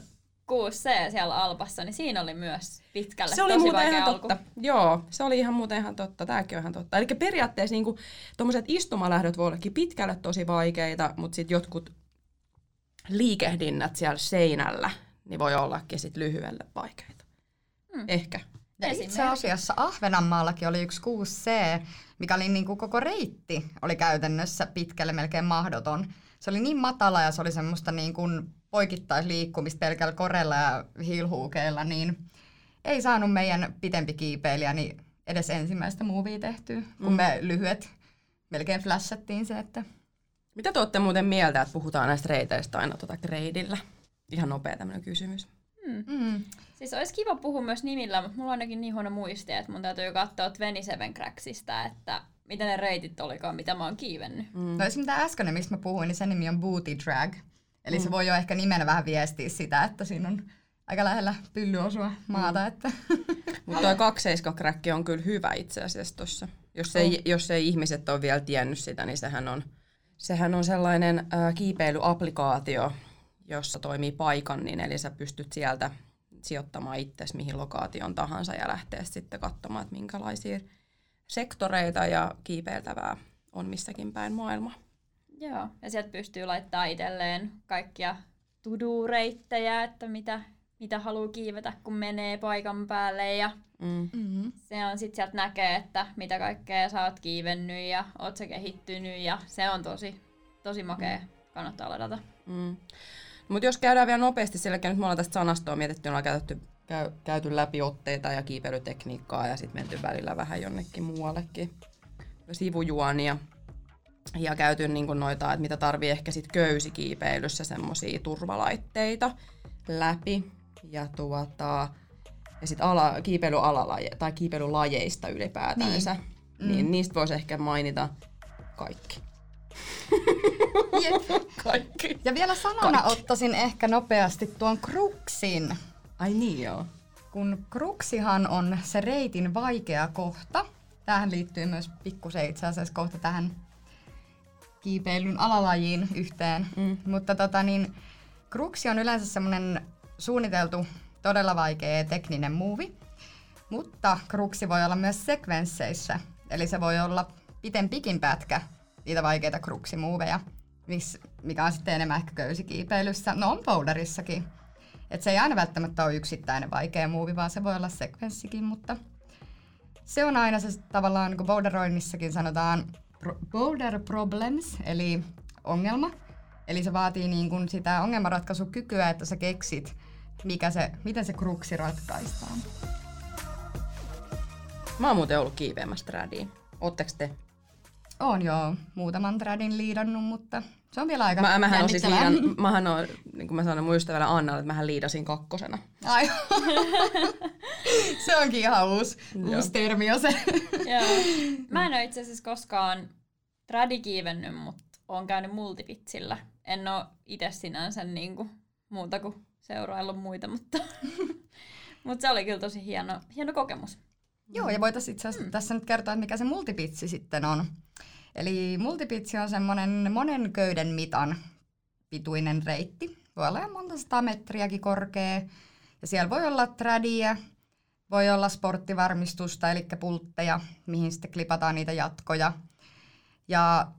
[SPEAKER 1] 6C siellä Alpassa, niin siinä oli myös pitkälle
[SPEAKER 2] Se oli
[SPEAKER 1] tosi
[SPEAKER 2] muuten ihan
[SPEAKER 1] alku.
[SPEAKER 2] totta. Joo, se oli ihan muuten ihan totta. Tämäkin on ihan totta. Eli periaatteessa niin tuommoiset istumalähdöt voi ollakin pitkälle tosi vaikeita, mutta sitten jotkut liikehdinnät siellä seinällä, niin voi ollakin sit lyhyelle vaikeita. Hmm. Ehkä.
[SPEAKER 3] Ja itse asiassa Ahvenanmaallakin oli yksi 6C, mikä oli niin kuin koko reitti, oli käytännössä pitkälle melkein mahdoton. Se oli niin matala ja se oli semmoista niin kuin poikittaisliikkumista pelkällä korella ja hilhuukeilla, niin ei saanut meidän pitempi kiipeilijä niin edes ensimmäistä muuvia tehtyä, kun mm. me lyhyet melkein flashattiin se, että...
[SPEAKER 2] Mitä te olette muuten mieltä, että puhutaan näistä reiteistä aina tuota kreidillä? Ihan nopea tämmöinen kysymys.
[SPEAKER 1] Mm. Mm. Siis olisi kiva puhua myös nimillä, mutta mulla on ainakin niin huono muisti, että mun täytyy katsoa 27 Cracksista, että mitä ne reitit olikaan, mitä mä oon kiivennyt.
[SPEAKER 3] Mm. No esimerkiksi tämä äskeinen, mistä mä puhuin, niin sen nimi on Booty Drag. Eli mm. se voi jo ehkä nimenä vähän viestiä sitä, että siinä on aika lähellä pyllyosua maata. Mm. Että.
[SPEAKER 2] Mutta tuo kakseiskakräkki on kyllä hyvä itse asiassa tuossa. Jos ei, jos ei ihmiset ole vielä tiennyt sitä, niin sehän on, sehän on sellainen äh, kiipeilyapplikaatio, jossa toimii paikan, niin eli sä pystyt sieltä sijoittamaan itsesi mihin lokaation tahansa ja lähteä sitten katsomaan, että minkälaisia sektoreita ja kiipeiltävää on missäkin päin maailmaa.
[SPEAKER 1] Joo, ja sieltä pystyy laittaa itselleen kaikkia tudureittejä, että mitä, mitä haluaa kiivetä, kun menee paikan päälle. Ja mm. hmm se on sitten sieltä näkee, että mitä kaikkea sä oot kiivennyt ja oot sä kehittynyt ja se on tosi, tosi makea. Mm. Kannattaa ladata. Mm.
[SPEAKER 2] Mutta jos käydään vielä nopeasti, sillä nyt me ollaan tästä sanastoa mietitty, ollaan käytetty, käy, käyty läpi otteita ja kiipeilytekniikkaa ja sitten menty välillä vähän jonnekin muuallekin sivujuonia. ja käyty niin kuin noita, että mitä tarvii ehkä sit köysikiipeilyssä semmoisia turvalaitteita läpi. Ja tuota, ja sitten ala, kiipeilyalalaje, tai kiipeilylajeista ylipäätänsä, niin, mm. niin niistä voisi ehkä mainita kaikki.
[SPEAKER 3] Jep.
[SPEAKER 2] Kaikki.
[SPEAKER 3] Ja vielä sanana Kaikki. ottaisin ehkä nopeasti tuon kruksin.
[SPEAKER 2] Ai niin joo.
[SPEAKER 3] Kun kruksihan on se reitin vaikea kohta. Tähän liittyy myös pikkusen itse asiassa kohta tähän kiipeilyn alalajiin yhteen. Mm. Mutta tota niin, kruksi on yleensä semmoinen suunniteltu todella vaikea tekninen muuvi. Mutta kruksi voi olla myös sekvensseissä. Eli se voi olla pitempikin pätkä niitä vaikeita kruksimuoveja, mikä on sitten enemmän ehkä köysikiipeilyssä. No on boulderissakin. Et se ei aina välttämättä ole yksittäinen vaikea muuvi, vaan se voi olla sekvenssikin, mutta se on aina se tavallaan, niin kuin boulderoinnissakin sanotaan, boulder problems, eli ongelma. Eli se vaatii niin kuin sitä ongelmanratkaisukykyä, että sä keksit, mikä se, miten se kruksi ratkaistaan.
[SPEAKER 2] Mä oon muuten ollut kiipeämässä trädiin. Ootteko te?
[SPEAKER 3] On joo, muutaman trädin liidannut, mutta se on vielä aika
[SPEAKER 2] mä, mähän on siis liidan, mähän on, niin kuin mä sanoin mun ystävällä Annalle, että mähän liidasin kakkosena.
[SPEAKER 3] Ai. se onkin ihan uusi, uusi termi jo se.
[SPEAKER 1] joo. Mä en ole itse asiassa koskaan trädi kiivennyt, mutta oon käynyt multipitsillä. En ole itse sinänsä niin kuin, muuta kuin seuraillut muita, mutta, mutta se oli kyllä tosi hieno, hieno kokemus.
[SPEAKER 3] Joo, ja voitaisiin itse asiassa mm. tässä nyt kertoa, että mikä se multipitsi sitten on. Eli multipitsi on semmoinen monen köyden mitan pituinen reitti. Voi olla monta sata metriäkin korkea. Ja siellä voi olla tradia, voi olla sporttivarmistusta, eli pultteja, mihin sitten klipataan niitä jatkoja. Ja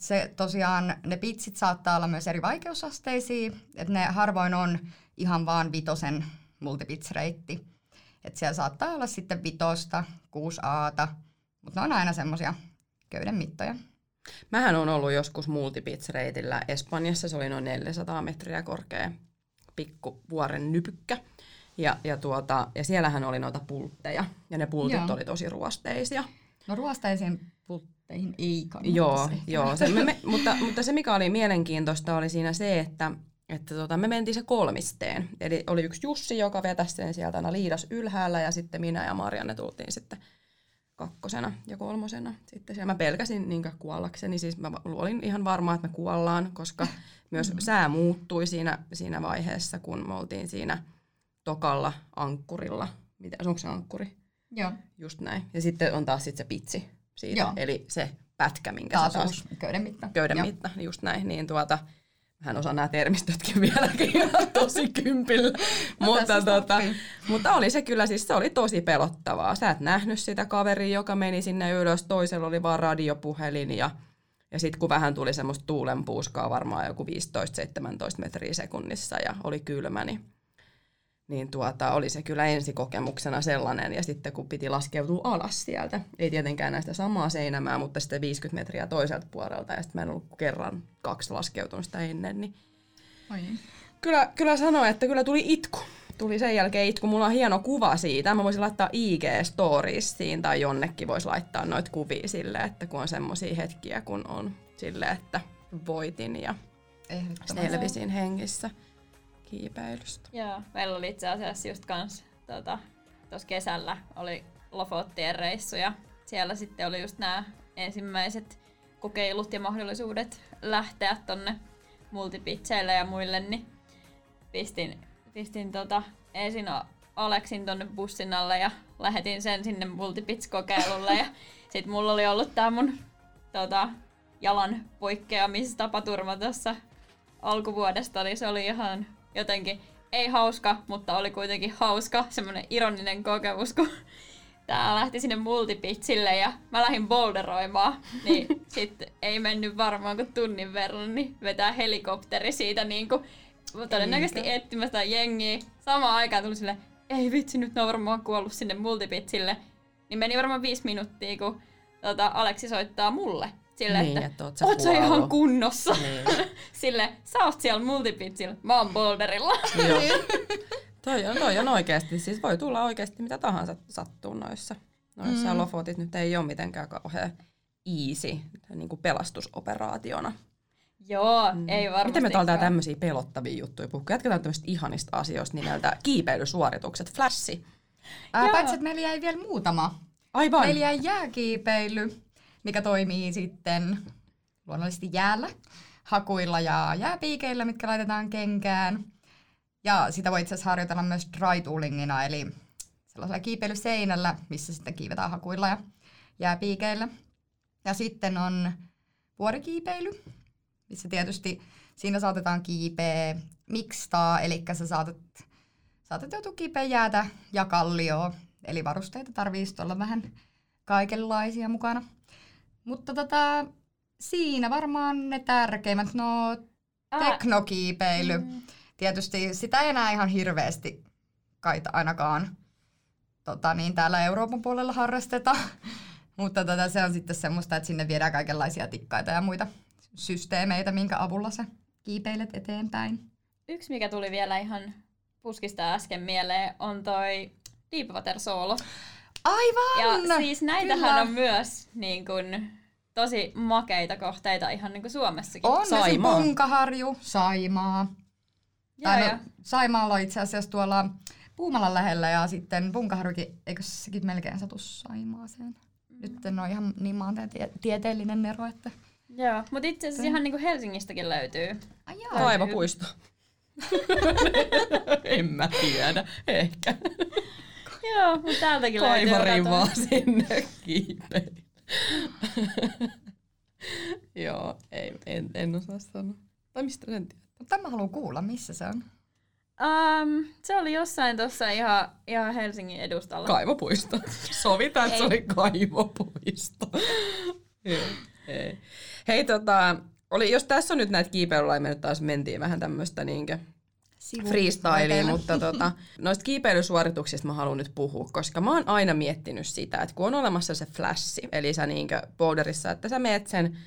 [SPEAKER 3] se tosiaan, ne pitsit saattaa olla myös eri vaikeusasteisia, että ne harvoin on ihan vaan vitosen multipitsreitti. Että siellä saattaa olla sitten vitosta, 6 aata, mutta ne on aina semmoisia köyden mittoja.
[SPEAKER 2] Mähän on ollut joskus multipitsreitillä Espanjassa, se oli noin 400 metriä korkea pikku vuoren nypykkä. Ja, ja, tuota, ja siellähän oli noita pultteja, ja ne pultit joo. oli tosi ruosteisia.
[SPEAKER 3] No ruosteisiin pultteihin ei kannata
[SPEAKER 2] Joo, joo se, me, me, mutta, mutta se mikä oli mielenkiintoista oli siinä se, että että tota, me mentiin se kolmisteen. Eli oli yksi Jussi, joka vetäisi sen sieltä aina liidas ylhäällä ja sitten minä ja Marianne tultiin sitten kakkosena ja kolmosena. Sitten siellä mä pelkäsin niin kuollakseni, siis mä olin ihan varma, että me kuollaan, koska myös mm-hmm. sää muuttui siinä, siinä vaiheessa, kun me oltiin siinä tokalla ankkurilla. Mitä, onko se ankkuri?
[SPEAKER 3] Joo.
[SPEAKER 2] Just näin. Ja sitten on taas sit se pitsi siitä, Joo. eli se pätkä, minkä
[SPEAKER 3] taas, taas köyden mitta.
[SPEAKER 2] Köyden Joo. mitta, just näin. Niin tuota, hän osaa nämä termistötkin vieläkin tosi kympillä. mutta, tota, mutta oli se kyllä, siis se oli tosi pelottavaa. Sä et nähnyt sitä kaveria, joka meni sinne ylös. Toisella oli vaan radiopuhelin ja, ja sitten kun vähän tuli semmoista tuulenpuuskaa varmaan joku 15-17 metriä sekunnissa ja oli kylmä, niin niin tuota, oli se kyllä ensikokemuksena sellainen. Ja sitten kun piti laskeutua alas sieltä, ei tietenkään näistä samaa seinämää, mutta sitten 50 metriä toiselta puolelta, ja sitten mä en ollut kerran kaksi laskeutunut sitä ennen, niin
[SPEAKER 3] Oi.
[SPEAKER 2] Kyllä, kyllä sanoin, että kyllä tuli itku. Tuli sen jälkeen itku. Mulla on hieno kuva siitä. Mä voisin laittaa IG-storiesiin tai jonnekin voisi laittaa noita kuvia sille, että kun on semmoisia hetkiä, kun on sille, että voitin ja selvisin hengissä kiipeilystä.
[SPEAKER 1] Joo, meillä oli itse asiassa just kans tuossa tota, kesällä oli Lofottien reissu ja siellä sitten oli just nämä ensimmäiset kokeilut ja mahdollisuudet lähteä tonne multipitseille ja muille, niin pistin, pistin tota, ensin Aleksin tonne bussin alle ja lähetin sen sinne multipits-kokeilulle ja sit mulla oli ollut tää mun tota, jalan poikkeamistapaturma tuossa alkuvuodesta, niin se oli ihan jotenkin ei hauska, mutta oli kuitenkin hauska, semmoinen ironinen kokemus, kun tää lähti sinne multipitsille ja mä lähdin boulderoimaan, niin sitten ei mennyt varmaan kuin tunnin verran, niin vetää helikopteri siitä niin kuin, todennäköisesti Eikä. etsimästä jengiä. Samaan aikaan tuli sille, ei vitsi, nyt ne on varmaan kuollut sinne multipitsille. Niin meni varmaan viisi minuuttia, kun tota, Aleksi soittaa mulle. Sille, niin, että, että oot, sä ihan kunnossa. Niin. Sille, sä oot siellä multipitsillä, mä oon boulderilla. Joo.
[SPEAKER 2] toi, on, toi on oikeasti, siis voi tulla oikeasti mitä tahansa sattuu noissa. Noissa mm. lofotit nyt ei ole mitenkään kauhean easy niin kuin pelastusoperaationa.
[SPEAKER 1] Joo, mm. ei varmasti.
[SPEAKER 2] Miten me täällä tämmöisiä pelottavia juttuja puhuu? Jatketaan tämmöistä ihanista asioista nimeltä kiipeilysuoritukset. Flashi.
[SPEAKER 3] Ää, paitsi, että meillä jäi vielä muutama.
[SPEAKER 2] Aivan.
[SPEAKER 3] Meillä jäi jääkiipeily, mikä toimii sitten luonnollisesti jäällä, hakuilla ja jääpiikeillä, mitkä laitetaan kenkään. Ja sitä voi itse asiassa harjoitella myös dry toolingina, eli sellaisella kiipeilyseinällä, missä sitten kiivetään hakuilla ja jääpiikeillä. Ja sitten on vuorikiipeily, missä tietysti siinä saatetaan kiipeä mikstaa, eli sä saatat, saatat joutua kiipeä jäätä ja kallioa, eli varusteita tarvii olla vähän kaikenlaisia mukana. Mutta tota, siinä varmaan ne tärkeimmät, no teknokiipeily. Mm. Tietysti sitä ei enää ihan hirveästi kaita ainakaan tota, niin täällä Euroopan puolella harrasteta. Mutta tota, se on sitten semmoista, että sinne viedään kaikenlaisia tikkaita ja muita systeemeitä, minkä avulla sä kiipeilet eteenpäin.
[SPEAKER 1] Yksi, mikä tuli vielä ihan puskista äsken mieleen, on toi Deepwater Solo.
[SPEAKER 3] Aivan!
[SPEAKER 1] Ja siis näitähän Kyllä. on myös niin kun, tosi makeita kohteita ihan niin kuin Suomessakin.
[SPEAKER 3] On Saimaa. Punkaharju, Saimaa. Joo, no, Saimaalla on itse asiassa tuolla Puumalan lähellä ja sitten Punkaharjukin, eikö sekin melkein satu Saimaaseen? Nyt en ole ihan niin maantieteellinen ero, että...
[SPEAKER 1] Joo, mutta itse asiassa ihan niin kuin Helsingistäkin löytyy.
[SPEAKER 2] Ai joo. En mä tiedä, ehkä.
[SPEAKER 1] joo, mutta täältäkin löytyy.
[SPEAKER 2] Kaivarin vaan sinne kiipein. joo, ei, en, en osaa sanoa. Tai mistä sen tiedät?
[SPEAKER 3] Mutta mä haluan kuulla, missä se on.
[SPEAKER 1] Um, se oli jossain tuossa ihan, ihan Helsingin edustalla.
[SPEAKER 2] Kaivopuisto. Sovitaan, että se oli kaivopuisto. Ei. Hei, tota, oli, jos tässä on nyt näitä kiipeilylajia, me nyt taas mentiin vähän tämmöistä niinkö freestyliin, mutta tota, noista kiipeilysuorituksista mä haluan nyt puhua, koska mä oon aina miettinyt sitä, että kun on olemassa se flashi, eli sä niinkö boulderissa, että sä meet sen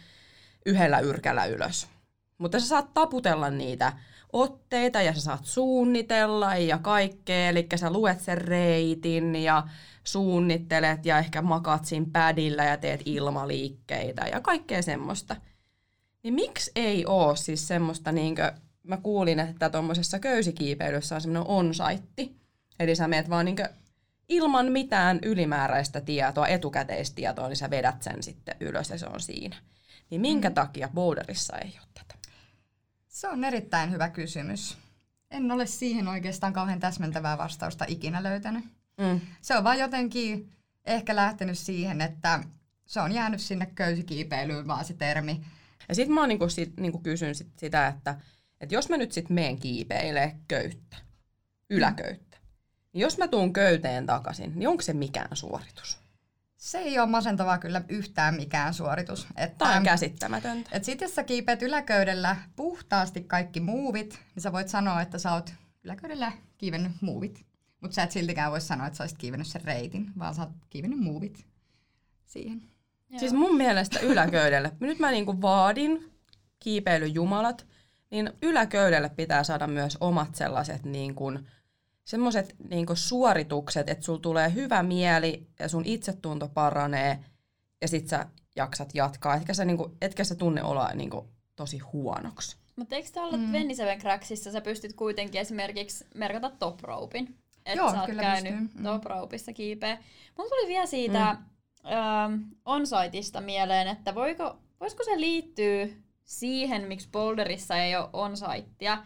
[SPEAKER 2] yhdellä yrkällä ylös, mutta sä saat taputella niitä otteita ja sä saat suunnitella ja kaikkea, eli sä luet sen reitin ja suunnittelet ja ehkä makaat siinä pädillä ja teet ilmaliikkeitä ja kaikkea semmoista. Niin miksi ei oo siis semmoista, niinkö, mä kuulin, että tuommoisessa köysikiipeilyssä on semmoinen onsaitti, eli sä meet vaan niinkö ilman mitään ylimääräistä tietoa, etukäteistietoa, niin sä vedät sen sitten ylös ja se on siinä. Niin minkä mm. takia boulderissa ei ole tätä?
[SPEAKER 3] Se on erittäin hyvä kysymys. En ole siihen oikeastaan kauhean täsmentävää vastausta ikinä löytänyt. Mm. Se on vaan jotenkin ehkä lähtenyt siihen, että se on jäänyt sinne köysikiipeilyyn vaan se termi.
[SPEAKER 2] Ja sitten mä niinku sit, niinku kysyn sit sitä, että et jos mä nyt sitten meen kiipeilee köyttä, yläköyttä, niin jos mä tuun köyteen takaisin, niin onko se mikään suoritus?
[SPEAKER 3] Se ei ole masentavaa kyllä yhtään mikään suoritus.
[SPEAKER 2] Että, Tämä on käsittämätöntä.
[SPEAKER 3] Että sit jos sä kiipeät yläköydellä puhtaasti kaikki muuvit, niin sä voit sanoa, että sä oot yläköydellä kiivennyt muuvit. Mutta sä et siltikään voi sanoa, että sä olisit kiivennyt sen reitin, vaan sä oot kiivennyt muuvit siihen.
[SPEAKER 2] Joo. Siis mun mielestä yläköydelle, nyt mä niinku vaadin kiipeilyjumalat, niin yläköydelle pitää saada myös omat sellaiset niin kuin, semmoiset niin suoritukset, että sulla tulee hyvä mieli ja sun itsetunto paranee ja sit sä jaksat jatkaa. Etkä sä, niin kuin, etkä sä tunne olla niin kuin, tosi huonoksi.
[SPEAKER 1] Mutta eikö täällä mm. 27 Cracksissa sä pystyt kuitenkin esimerkiksi merkata top ropein? Että
[SPEAKER 3] Joo,
[SPEAKER 1] sä oot
[SPEAKER 3] kyllä
[SPEAKER 1] käynyt
[SPEAKER 3] pystyn. Mm.
[SPEAKER 1] top ropeissa kiipeä. Mulla tuli vielä siitä mm. ähm, onsiteista mieleen, että voiko, voisiko se liittyä siihen, miksi boulderissa ei ole onsitea,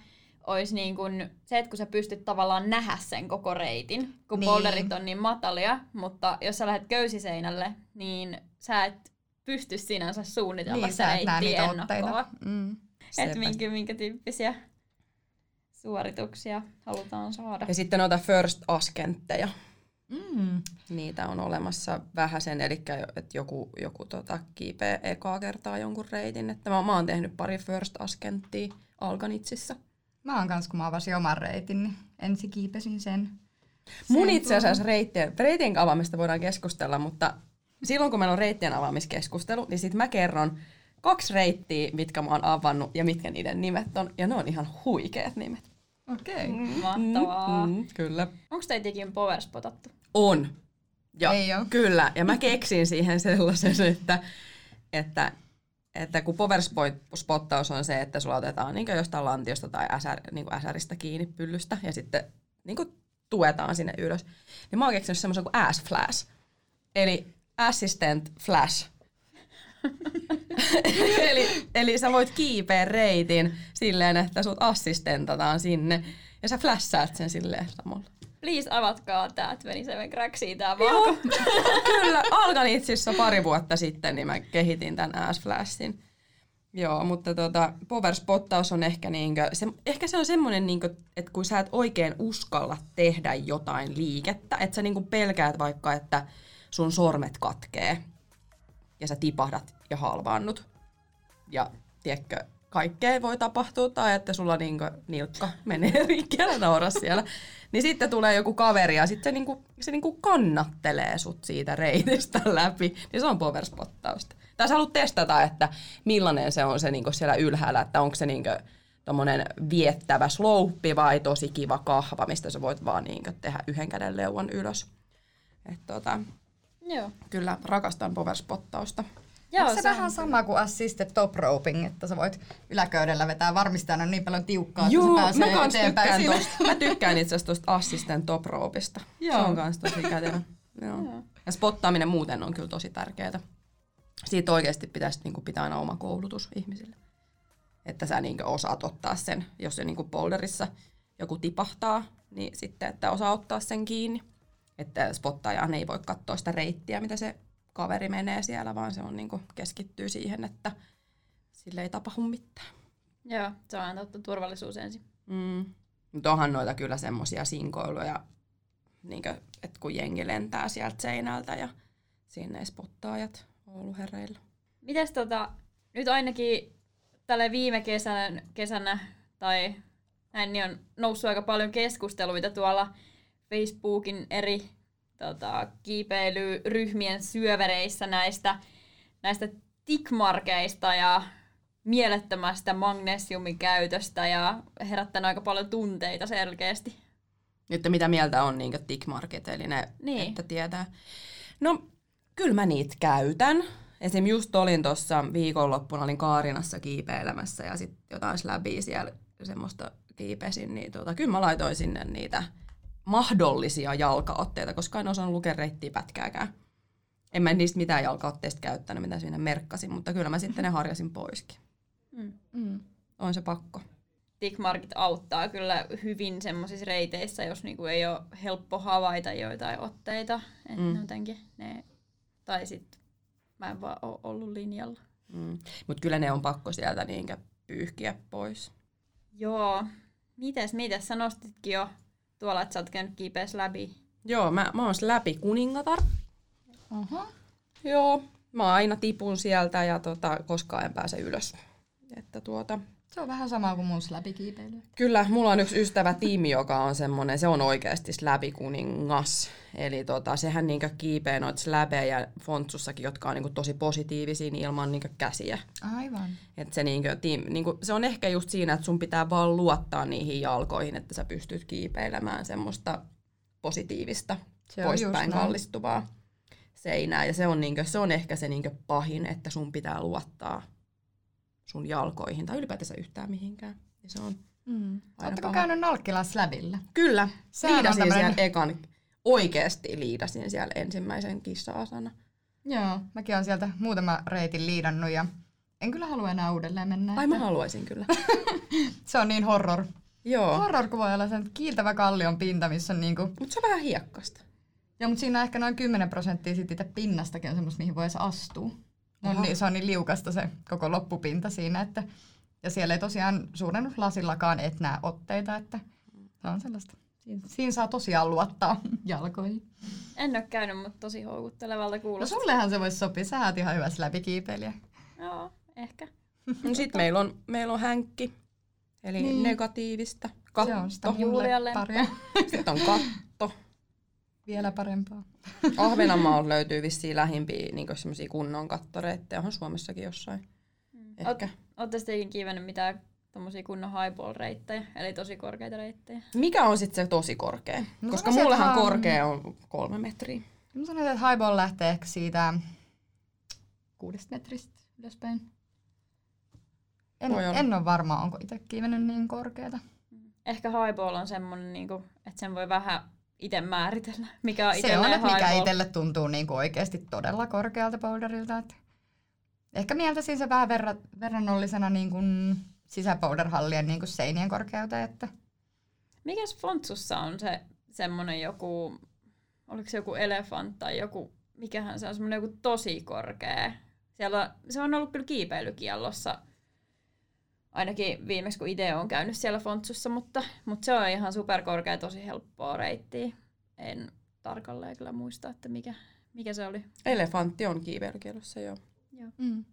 [SPEAKER 1] olisi niin kuin se, että kun sä pystyt tavallaan nähdä sen koko reitin, kun niin. boulderit on niin matalia, mutta jos sä lähdet köysiseinälle, niin sä et pysty sinänsä suunnitella
[SPEAKER 3] Niin, sä et niitä
[SPEAKER 1] ennakkoa.
[SPEAKER 3] Mm.
[SPEAKER 1] Että minkä, minkä tyyppisiä suorituksia halutaan saada.
[SPEAKER 2] Ja sitten noita first askentteja.
[SPEAKER 3] Mm.
[SPEAKER 2] Niitä on olemassa vähäsen, eli että joku, joku tota, kiipeä ekaa kertaa jonkun reitin. Että mä, mä oon tehnyt pari first askenttia Alganitsissa.
[SPEAKER 3] Mä oon kans, kun mä avasin oman reitin, niin ensin kiipesin sen.
[SPEAKER 2] Mun
[SPEAKER 3] sen
[SPEAKER 2] itse asiassa reittien, reittien avaamista voidaan keskustella, mutta silloin kun meillä on reittien avaamiskeskustelu, niin sit mä kerron kaksi reittiä, mitkä mä oon avannut ja mitkä niiden nimet on. Ja ne on ihan huikeat nimet.
[SPEAKER 3] Okei. Okay.
[SPEAKER 1] Mahtavaa. Mm,
[SPEAKER 2] Mm, kyllä.
[SPEAKER 1] Onko teitä ikinä powerspotattu?
[SPEAKER 2] On. Ja
[SPEAKER 3] Ei oo.
[SPEAKER 2] Kyllä, ja mä keksin siihen sellaisen, että että, että kun power spottaus on se, että sulla otetaan niin jostain lantiosta tai äsär, niin äsäristä kiinni pyllystä ja sitten niin tuetaan sinne ylös, niin mä oon keksinyt semmoisen kuin ass flash. Eli assistant flash. eli, eli sä voit kiipeä reitin silleen, että sut assistentataan sinne ja sä flashaat sen silleen samalla.
[SPEAKER 1] Please avatkaa tää 27 Cracksia tää
[SPEAKER 2] Joo, kyllä. Alkan itse pari vuotta sitten, niin mä kehitin tämän Ass Flashin. Joo, mutta tota, power spottaus on ehkä, niinkö, se, ehkä se on semmoinen, niinkö, että kun sä et oikein uskalla tehdä jotain liikettä, että sä niinkö pelkäät vaikka, että sun sormet katkee ja sä tipahdat ja halvaannut. Ja tiedätkö, kaikkea voi tapahtua, tai että sulla niinku nilkka menee ja naura siellä. Niin sitten tulee joku kaveri ja sitten se, niinku, se niinku kannattelee sut siitä reitistä läpi. Niin se on powerspottausta. Tai sä haluat testata, että millainen se on se niinku siellä ylhäällä, että onko se niinku tommonen viettävä slouppi vai tosi kiva kahva, mistä sä voit vaan niinku tehdä yhden käden leuan ylös. Et tota,
[SPEAKER 1] Joo.
[SPEAKER 2] Kyllä rakastan powerspottausta.
[SPEAKER 3] Joo, se, se vähän sama kuin assisted top roping, että sä voit yläköydellä vetää varmistajana niin paljon tiukkaa,
[SPEAKER 2] Joo,
[SPEAKER 3] että se pääsee
[SPEAKER 2] mä
[SPEAKER 3] eteenpäin.
[SPEAKER 2] Tykkään tosta, mä tykkään itse asiassa tuosta assistent top ropeista. Joo. Se on kans tosi kätevä. Joo. Joo. Ja spottaaminen muuten on kyllä tosi tärkeää. Siitä oikeasti pitäisi niin kuin, pitää aina oma koulutus ihmisille. Että sä niin kuin, osaat ottaa sen, jos se niin kuin polderissa joku tipahtaa, niin sitten, että osaa ottaa sen kiinni. Että spottaajan ei voi katsoa sitä reittiä, mitä se kaveri menee siellä, vaan se on niin kuin, keskittyy siihen, että sille ei tapahdu mitään.
[SPEAKER 1] Joo, se on aina totta turvallisuus ensin.
[SPEAKER 2] Mm. Mutta onhan noita kyllä semmoisia sinkoiluja, niin kuin, että kun jengi lentää sieltä seinältä ja sinne spottaajat Ouluherreillä.
[SPEAKER 1] Mites tota, nyt ainakin tälle viime kesänä, kesänä tai näin, niin on noussut aika paljon keskusteluita tuolla Facebookin eri tota, kiipeilyryhmien syövereissä näistä, näistä tikmarkeista ja mielettömästä magnesiumin käytöstä ja herättänyt aika paljon tunteita selkeästi.
[SPEAKER 2] Että mitä mieltä on niin tickmarket, eli ne, niin. että tietää. No, kyllä mä niitä käytän. Esim. just olin tuossa viikonloppuna, olin Kaarinassa kiipeilemässä ja sitten jotain läpi siellä semmoista kiipesin, niin tota, kyllä mä laitoin sinne niitä mahdollisia jalkaotteita, koska en osannut lukea reittiä pätkääkään. En mä niistä mitään jalkaotteista käyttänyt, mitä siinä merkkasin, mutta kyllä mä sitten ne harjasin poiskin. Mm. Mm. On se pakko.
[SPEAKER 1] Tickmarkit auttaa kyllä hyvin semmoisissa reiteissä, jos niinku ei ole helppo havaita joitain otteita. Et mm. jotenkin ne, tai sitten mä en vaan ole ollut linjalla.
[SPEAKER 2] Mm. Mutta kyllä ne on pakko sieltä niinkä pyyhkiä pois.
[SPEAKER 1] Joo. Mites, mites? Sä nostitkin jo tuolla, että sä oot käynyt kiipeäs läpi.
[SPEAKER 2] Joo, mä, mä oon läpi kuningatar. Uh-huh. Joo, mä aina tipun sieltä ja tota, koskaan en pääse ylös. Että tuota,
[SPEAKER 3] se on vähän sama kuin mun läpikiipeily.
[SPEAKER 2] Kyllä, mulla on yksi ystävä tiimi, joka on semmoinen, se on oikeasti läpikuningas. Eli tota, sehän niinkö kiipee noita släbejä fontsussakin, jotka on niinku tosi positiivisia niin ilman niinkö käsiä.
[SPEAKER 3] Aivan.
[SPEAKER 2] Et se, niinkö, tiim, niinku, se on ehkä just siinä, että sun pitää vaan luottaa niihin jalkoihin, että sä pystyt kiipeilemään semmoista positiivista, se poispäin kallistuvaa seinää. Ja se on, niinkö, se on ehkä se niinkö pahin, että sun pitää luottaa sun jalkoihin tai ylipäätänsä yhtään mihinkään. Ja se on
[SPEAKER 3] mm. Oletteko käynyt Nalkkilas lävillä?
[SPEAKER 2] Kyllä. Sehän liidasin tämmönen... siellä ekan, oikeesti liidasin siellä ensimmäisen kissa-asana.
[SPEAKER 3] Joo, mäkin olen sieltä muutama reitin liidannut ja en kyllä halua enää uudelleen mennä.
[SPEAKER 2] Ai mä haluaisin kyllä.
[SPEAKER 3] se on niin horror.
[SPEAKER 2] Joo.
[SPEAKER 3] Horror, kun voi olla sen kiiltävä kallion pinta, missä on niinku...
[SPEAKER 2] Mut se on vähän hiekkasta.
[SPEAKER 3] Joo, mutta siinä on ehkä noin 10 prosenttia sit itse pinnastakin on semmoista, mihin voi astua. On niin, se on niin liukasta se koko loppupinta siinä, että ja siellä ei tosiaan suurennuslasillakaan et näe otteita, että se on sellaista. Siinä, siinä saa tosiaan luottaa jalkoihin.
[SPEAKER 1] En ole käynyt, mutta tosi houkuttelevalta kuulostaa.
[SPEAKER 3] No sullehan se voisi sopia, sä oot ihan hyvä läpikiipeilijä.
[SPEAKER 1] Joo, ehkä.
[SPEAKER 2] No sitten meillä on, meillä on hänkki, eli niin. negatiivista. Katto. Se on sitä. Sitten on katto.
[SPEAKER 3] Vielä parempaa.
[SPEAKER 2] Ahvenanmaalta löytyy vissiin lähimpiä niin semmoisia kunnon kattoreitteja. Onhan Suomessakin jossain.
[SPEAKER 1] Mm. Ehkä. Oletteko tekin kiivennyt mitään tommosia kunnon highball-reittejä, eli tosi korkeita reittejä?
[SPEAKER 2] Mikä on sitten se tosi korkea? No, Koska mullehan ha- korkea on kolme metriä.
[SPEAKER 3] Mä sanoin, että highball lähtee ehkä siitä kuudesta metristä ylöspäin. En,
[SPEAKER 2] Voi
[SPEAKER 3] en ole varma, onko itse kiivennyt niin korkeata.
[SPEAKER 1] Ehkä highball on semmonen, niinku, että sen voi vähän itse määritellä, mikä on
[SPEAKER 3] Se on, että mikä itselle tuntuu niin kuin oikeasti todella korkealta boulderilta. Että ehkä mieltäisin se vähän verra, verrannollisena niin kuin sisäboulderhallien niin kuin seinien korkeuteen. Että
[SPEAKER 1] Mikäs Fontsussa on se semmonen joku, oliko se joku elefant tai joku, mikähän se on semmonen joku tosi korkea. Siellä, se on ollut kyllä kiipeilykiellossa, ainakin viimeksi kun itse on käynyt siellä Fontsussa, mutta, mutta se on ihan superkorkea, tosi helppoa reittiä. En tarkalleen kyllä muista, että mikä, mikä se oli.
[SPEAKER 2] Elefantti on kiipeilykielossa, joo.
[SPEAKER 3] mm.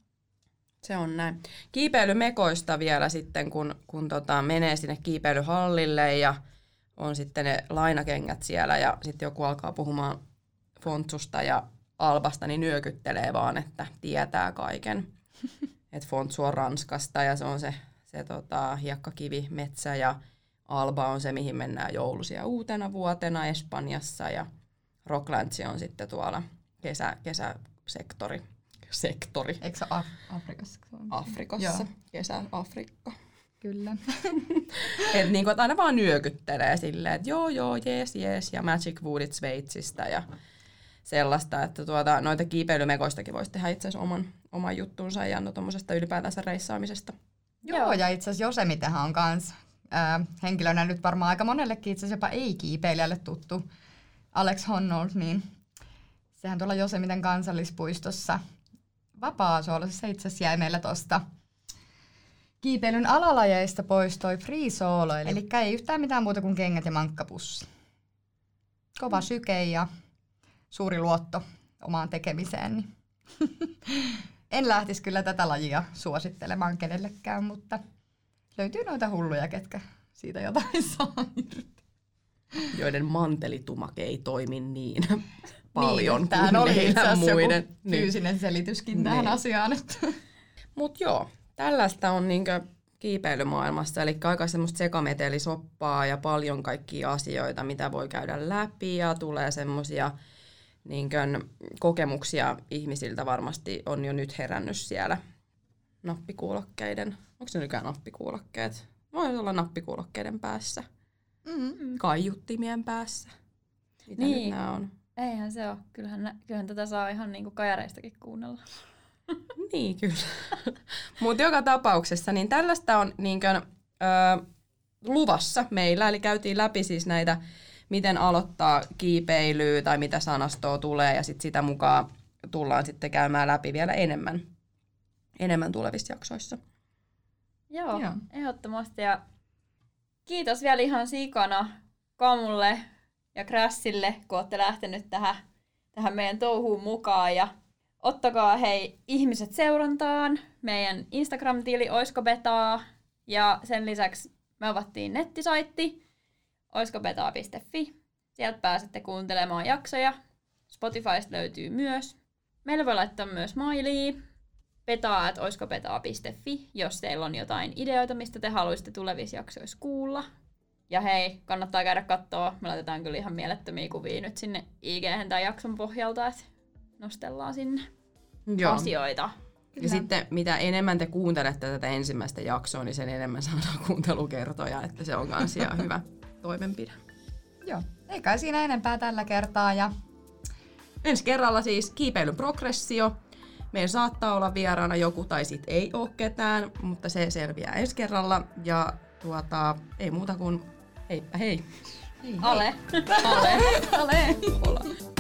[SPEAKER 2] Se on näin. Kiipeilymekoista vielä sitten, kun, kun tota, menee sinne kiipeilyhallille ja on sitten ne lainakengät siellä ja sitten joku alkaa puhumaan Fontsusta ja Albasta, niin nyökyttelee vaan, että tietää kaiken. että Fontsu on Ranskasta ja se on se, se tota, hiekkakivi, metsä ja Alba on se, mihin mennään joulusia uutena vuotena Espanjassa ja Rocklandsi on sitten tuolla kesä, kesäsektori. Sektori.
[SPEAKER 3] eikö se Af- Afrikassa?
[SPEAKER 2] Afrikassa,
[SPEAKER 3] Joo.
[SPEAKER 2] kesä-Afrikka.
[SPEAKER 3] Kyllä.
[SPEAKER 2] Et niinku, et aina vaan nyökyttelee silleen, että joo joo, jees jees, ja Magic Woodit Sveitsistä ja sellaista, että tuota, noita kiipeilymekoistakin voisi tehdä itse asiassa oman, oman juttuunsa ja no tuommoisesta ylipäätänsä reissaamisesta.
[SPEAKER 3] Joo,
[SPEAKER 1] Joo.
[SPEAKER 3] ja itse asiassa Josemitehän on kans ää, henkilönä nyt varmaan aika monellekin itse asiassa jopa ei-kiipeilijälle tuttu Alex Honnold, niin sehän tuolla Josemiten kansallispuistossa vapaa-soolossa itse asiassa jäi meillä tosta kiipeilyn alalajeista pois toi free solo, eli, eli ei yhtään mitään muuta kuin kengät ja mankkapussi. Kova syke ja suuri luotto omaan tekemiseen. Niin. en lähtisi kyllä tätä lajia suosittelemaan kenellekään, mutta löytyy noita hulluja, ketkä siitä jotain saa irti.
[SPEAKER 2] joiden mantelitumake ei toimi niin paljon
[SPEAKER 3] niin,
[SPEAKER 2] kuin
[SPEAKER 3] oli itse
[SPEAKER 2] muiden.
[SPEAKER 3] joku fyysinen selityskin tähän
[SPEAKER 2] Niin.
[SPEAKER 3] asiaan. Että.
[SPEAKER 2] Mutta joo, tällaista on niinkö kiipeilymaailmassa, eli aika semmoista sekametelisoppaa ja paljon kaikkia asioita, mitä voi käydä läpi ja tulee semmoisia niinkö kokemuksia ihmisiltä varmasti on jo nyt herännyt siellä nappikuulokkeiden, onko se nykyään nappikuulokkeet? Voi olla nappikuulokkeiden päässä,
[SPEAKER 3] Mm.
[SPEAKER 2] kaiuttimien päässä. Mitä
[SPEAKER 1] Niin.
[SPEAKER 2] nyt nämä on?
[SPEAKER 1] Eihän se ole. Kyllähän, nä- kyllähän tätä saa ihan niinku kajareistakin kuunnella.
[SPEAKER 2] Niin, kyllä. Mutta joka tapauksessa, niin tällaista on niinkö, ö, luvassa meillä, eli käytiin läpi siis näitä, miten aloittaa kiipeilyä tai mitä sanastoa tulee, ja sitten sitä mukaan tullaan sitten käymään läpi vielä enemmän, enemmän tulevissa jaksoissa.
[SPEAKER 3] Joo,
[SPEAKER 1] Joo. Ehdottomasti. Ja kiitos vielä ihan sikana Kamulle ja Crassille, kun olette lähtenyt tähän, tähän meidän touhuun mukaan. Ja ottakaa hei ihmiset seurantaan. Meidän Instagram-tili Oisko Betaa. Ja sen lisäksi me avattiin nettisaitti oiskobetaa.fi. Sieltä pääsette kuuntelemaan jaksoja. Spotifysta löytyy myös. Meillä voi laittaa myös mailia petaa, että oiskopetaa.fi, jos teillä on jotain ideoita, mistä te haluaisitte tulevissa jaksoissa kuulla. Ja hei, kannattaa käydä katsoa. Me laitetaan kyllä ihan mielettömiä kuvia nyt sinne ig tämän jakson pohjalta, että nostellaan sinne
[SPEAKER 2] Joo.
[SPEAKER 1] asioita.
[SPEAKER 2] Ja sitten mitä enemmän te kuuntelette tätä ensimmäistä jaksoa, niin sen enemmän saadaan kuuntelukertoja, että se on myös ihan hyvä toimenpide.
[SPEAKER 3] Joo, ei kai siinä enempää tällä kertaa. Ja
[SPEAKER 2] Ensi kerralla siis kiipeilyn progressio. Meillä saattaa olla vieraana joku tai sit ei ole ketään, mutta se selviää ensi kerralla. Ja tuota, ei muuta kuin heippa hei.
[SPEAKER 3] hei,
[SPEAKER 1] Ale.
[SPEAKER 2] Ale.
[SPEAKER 3] Ale.
[SPEAKER 2] Hola.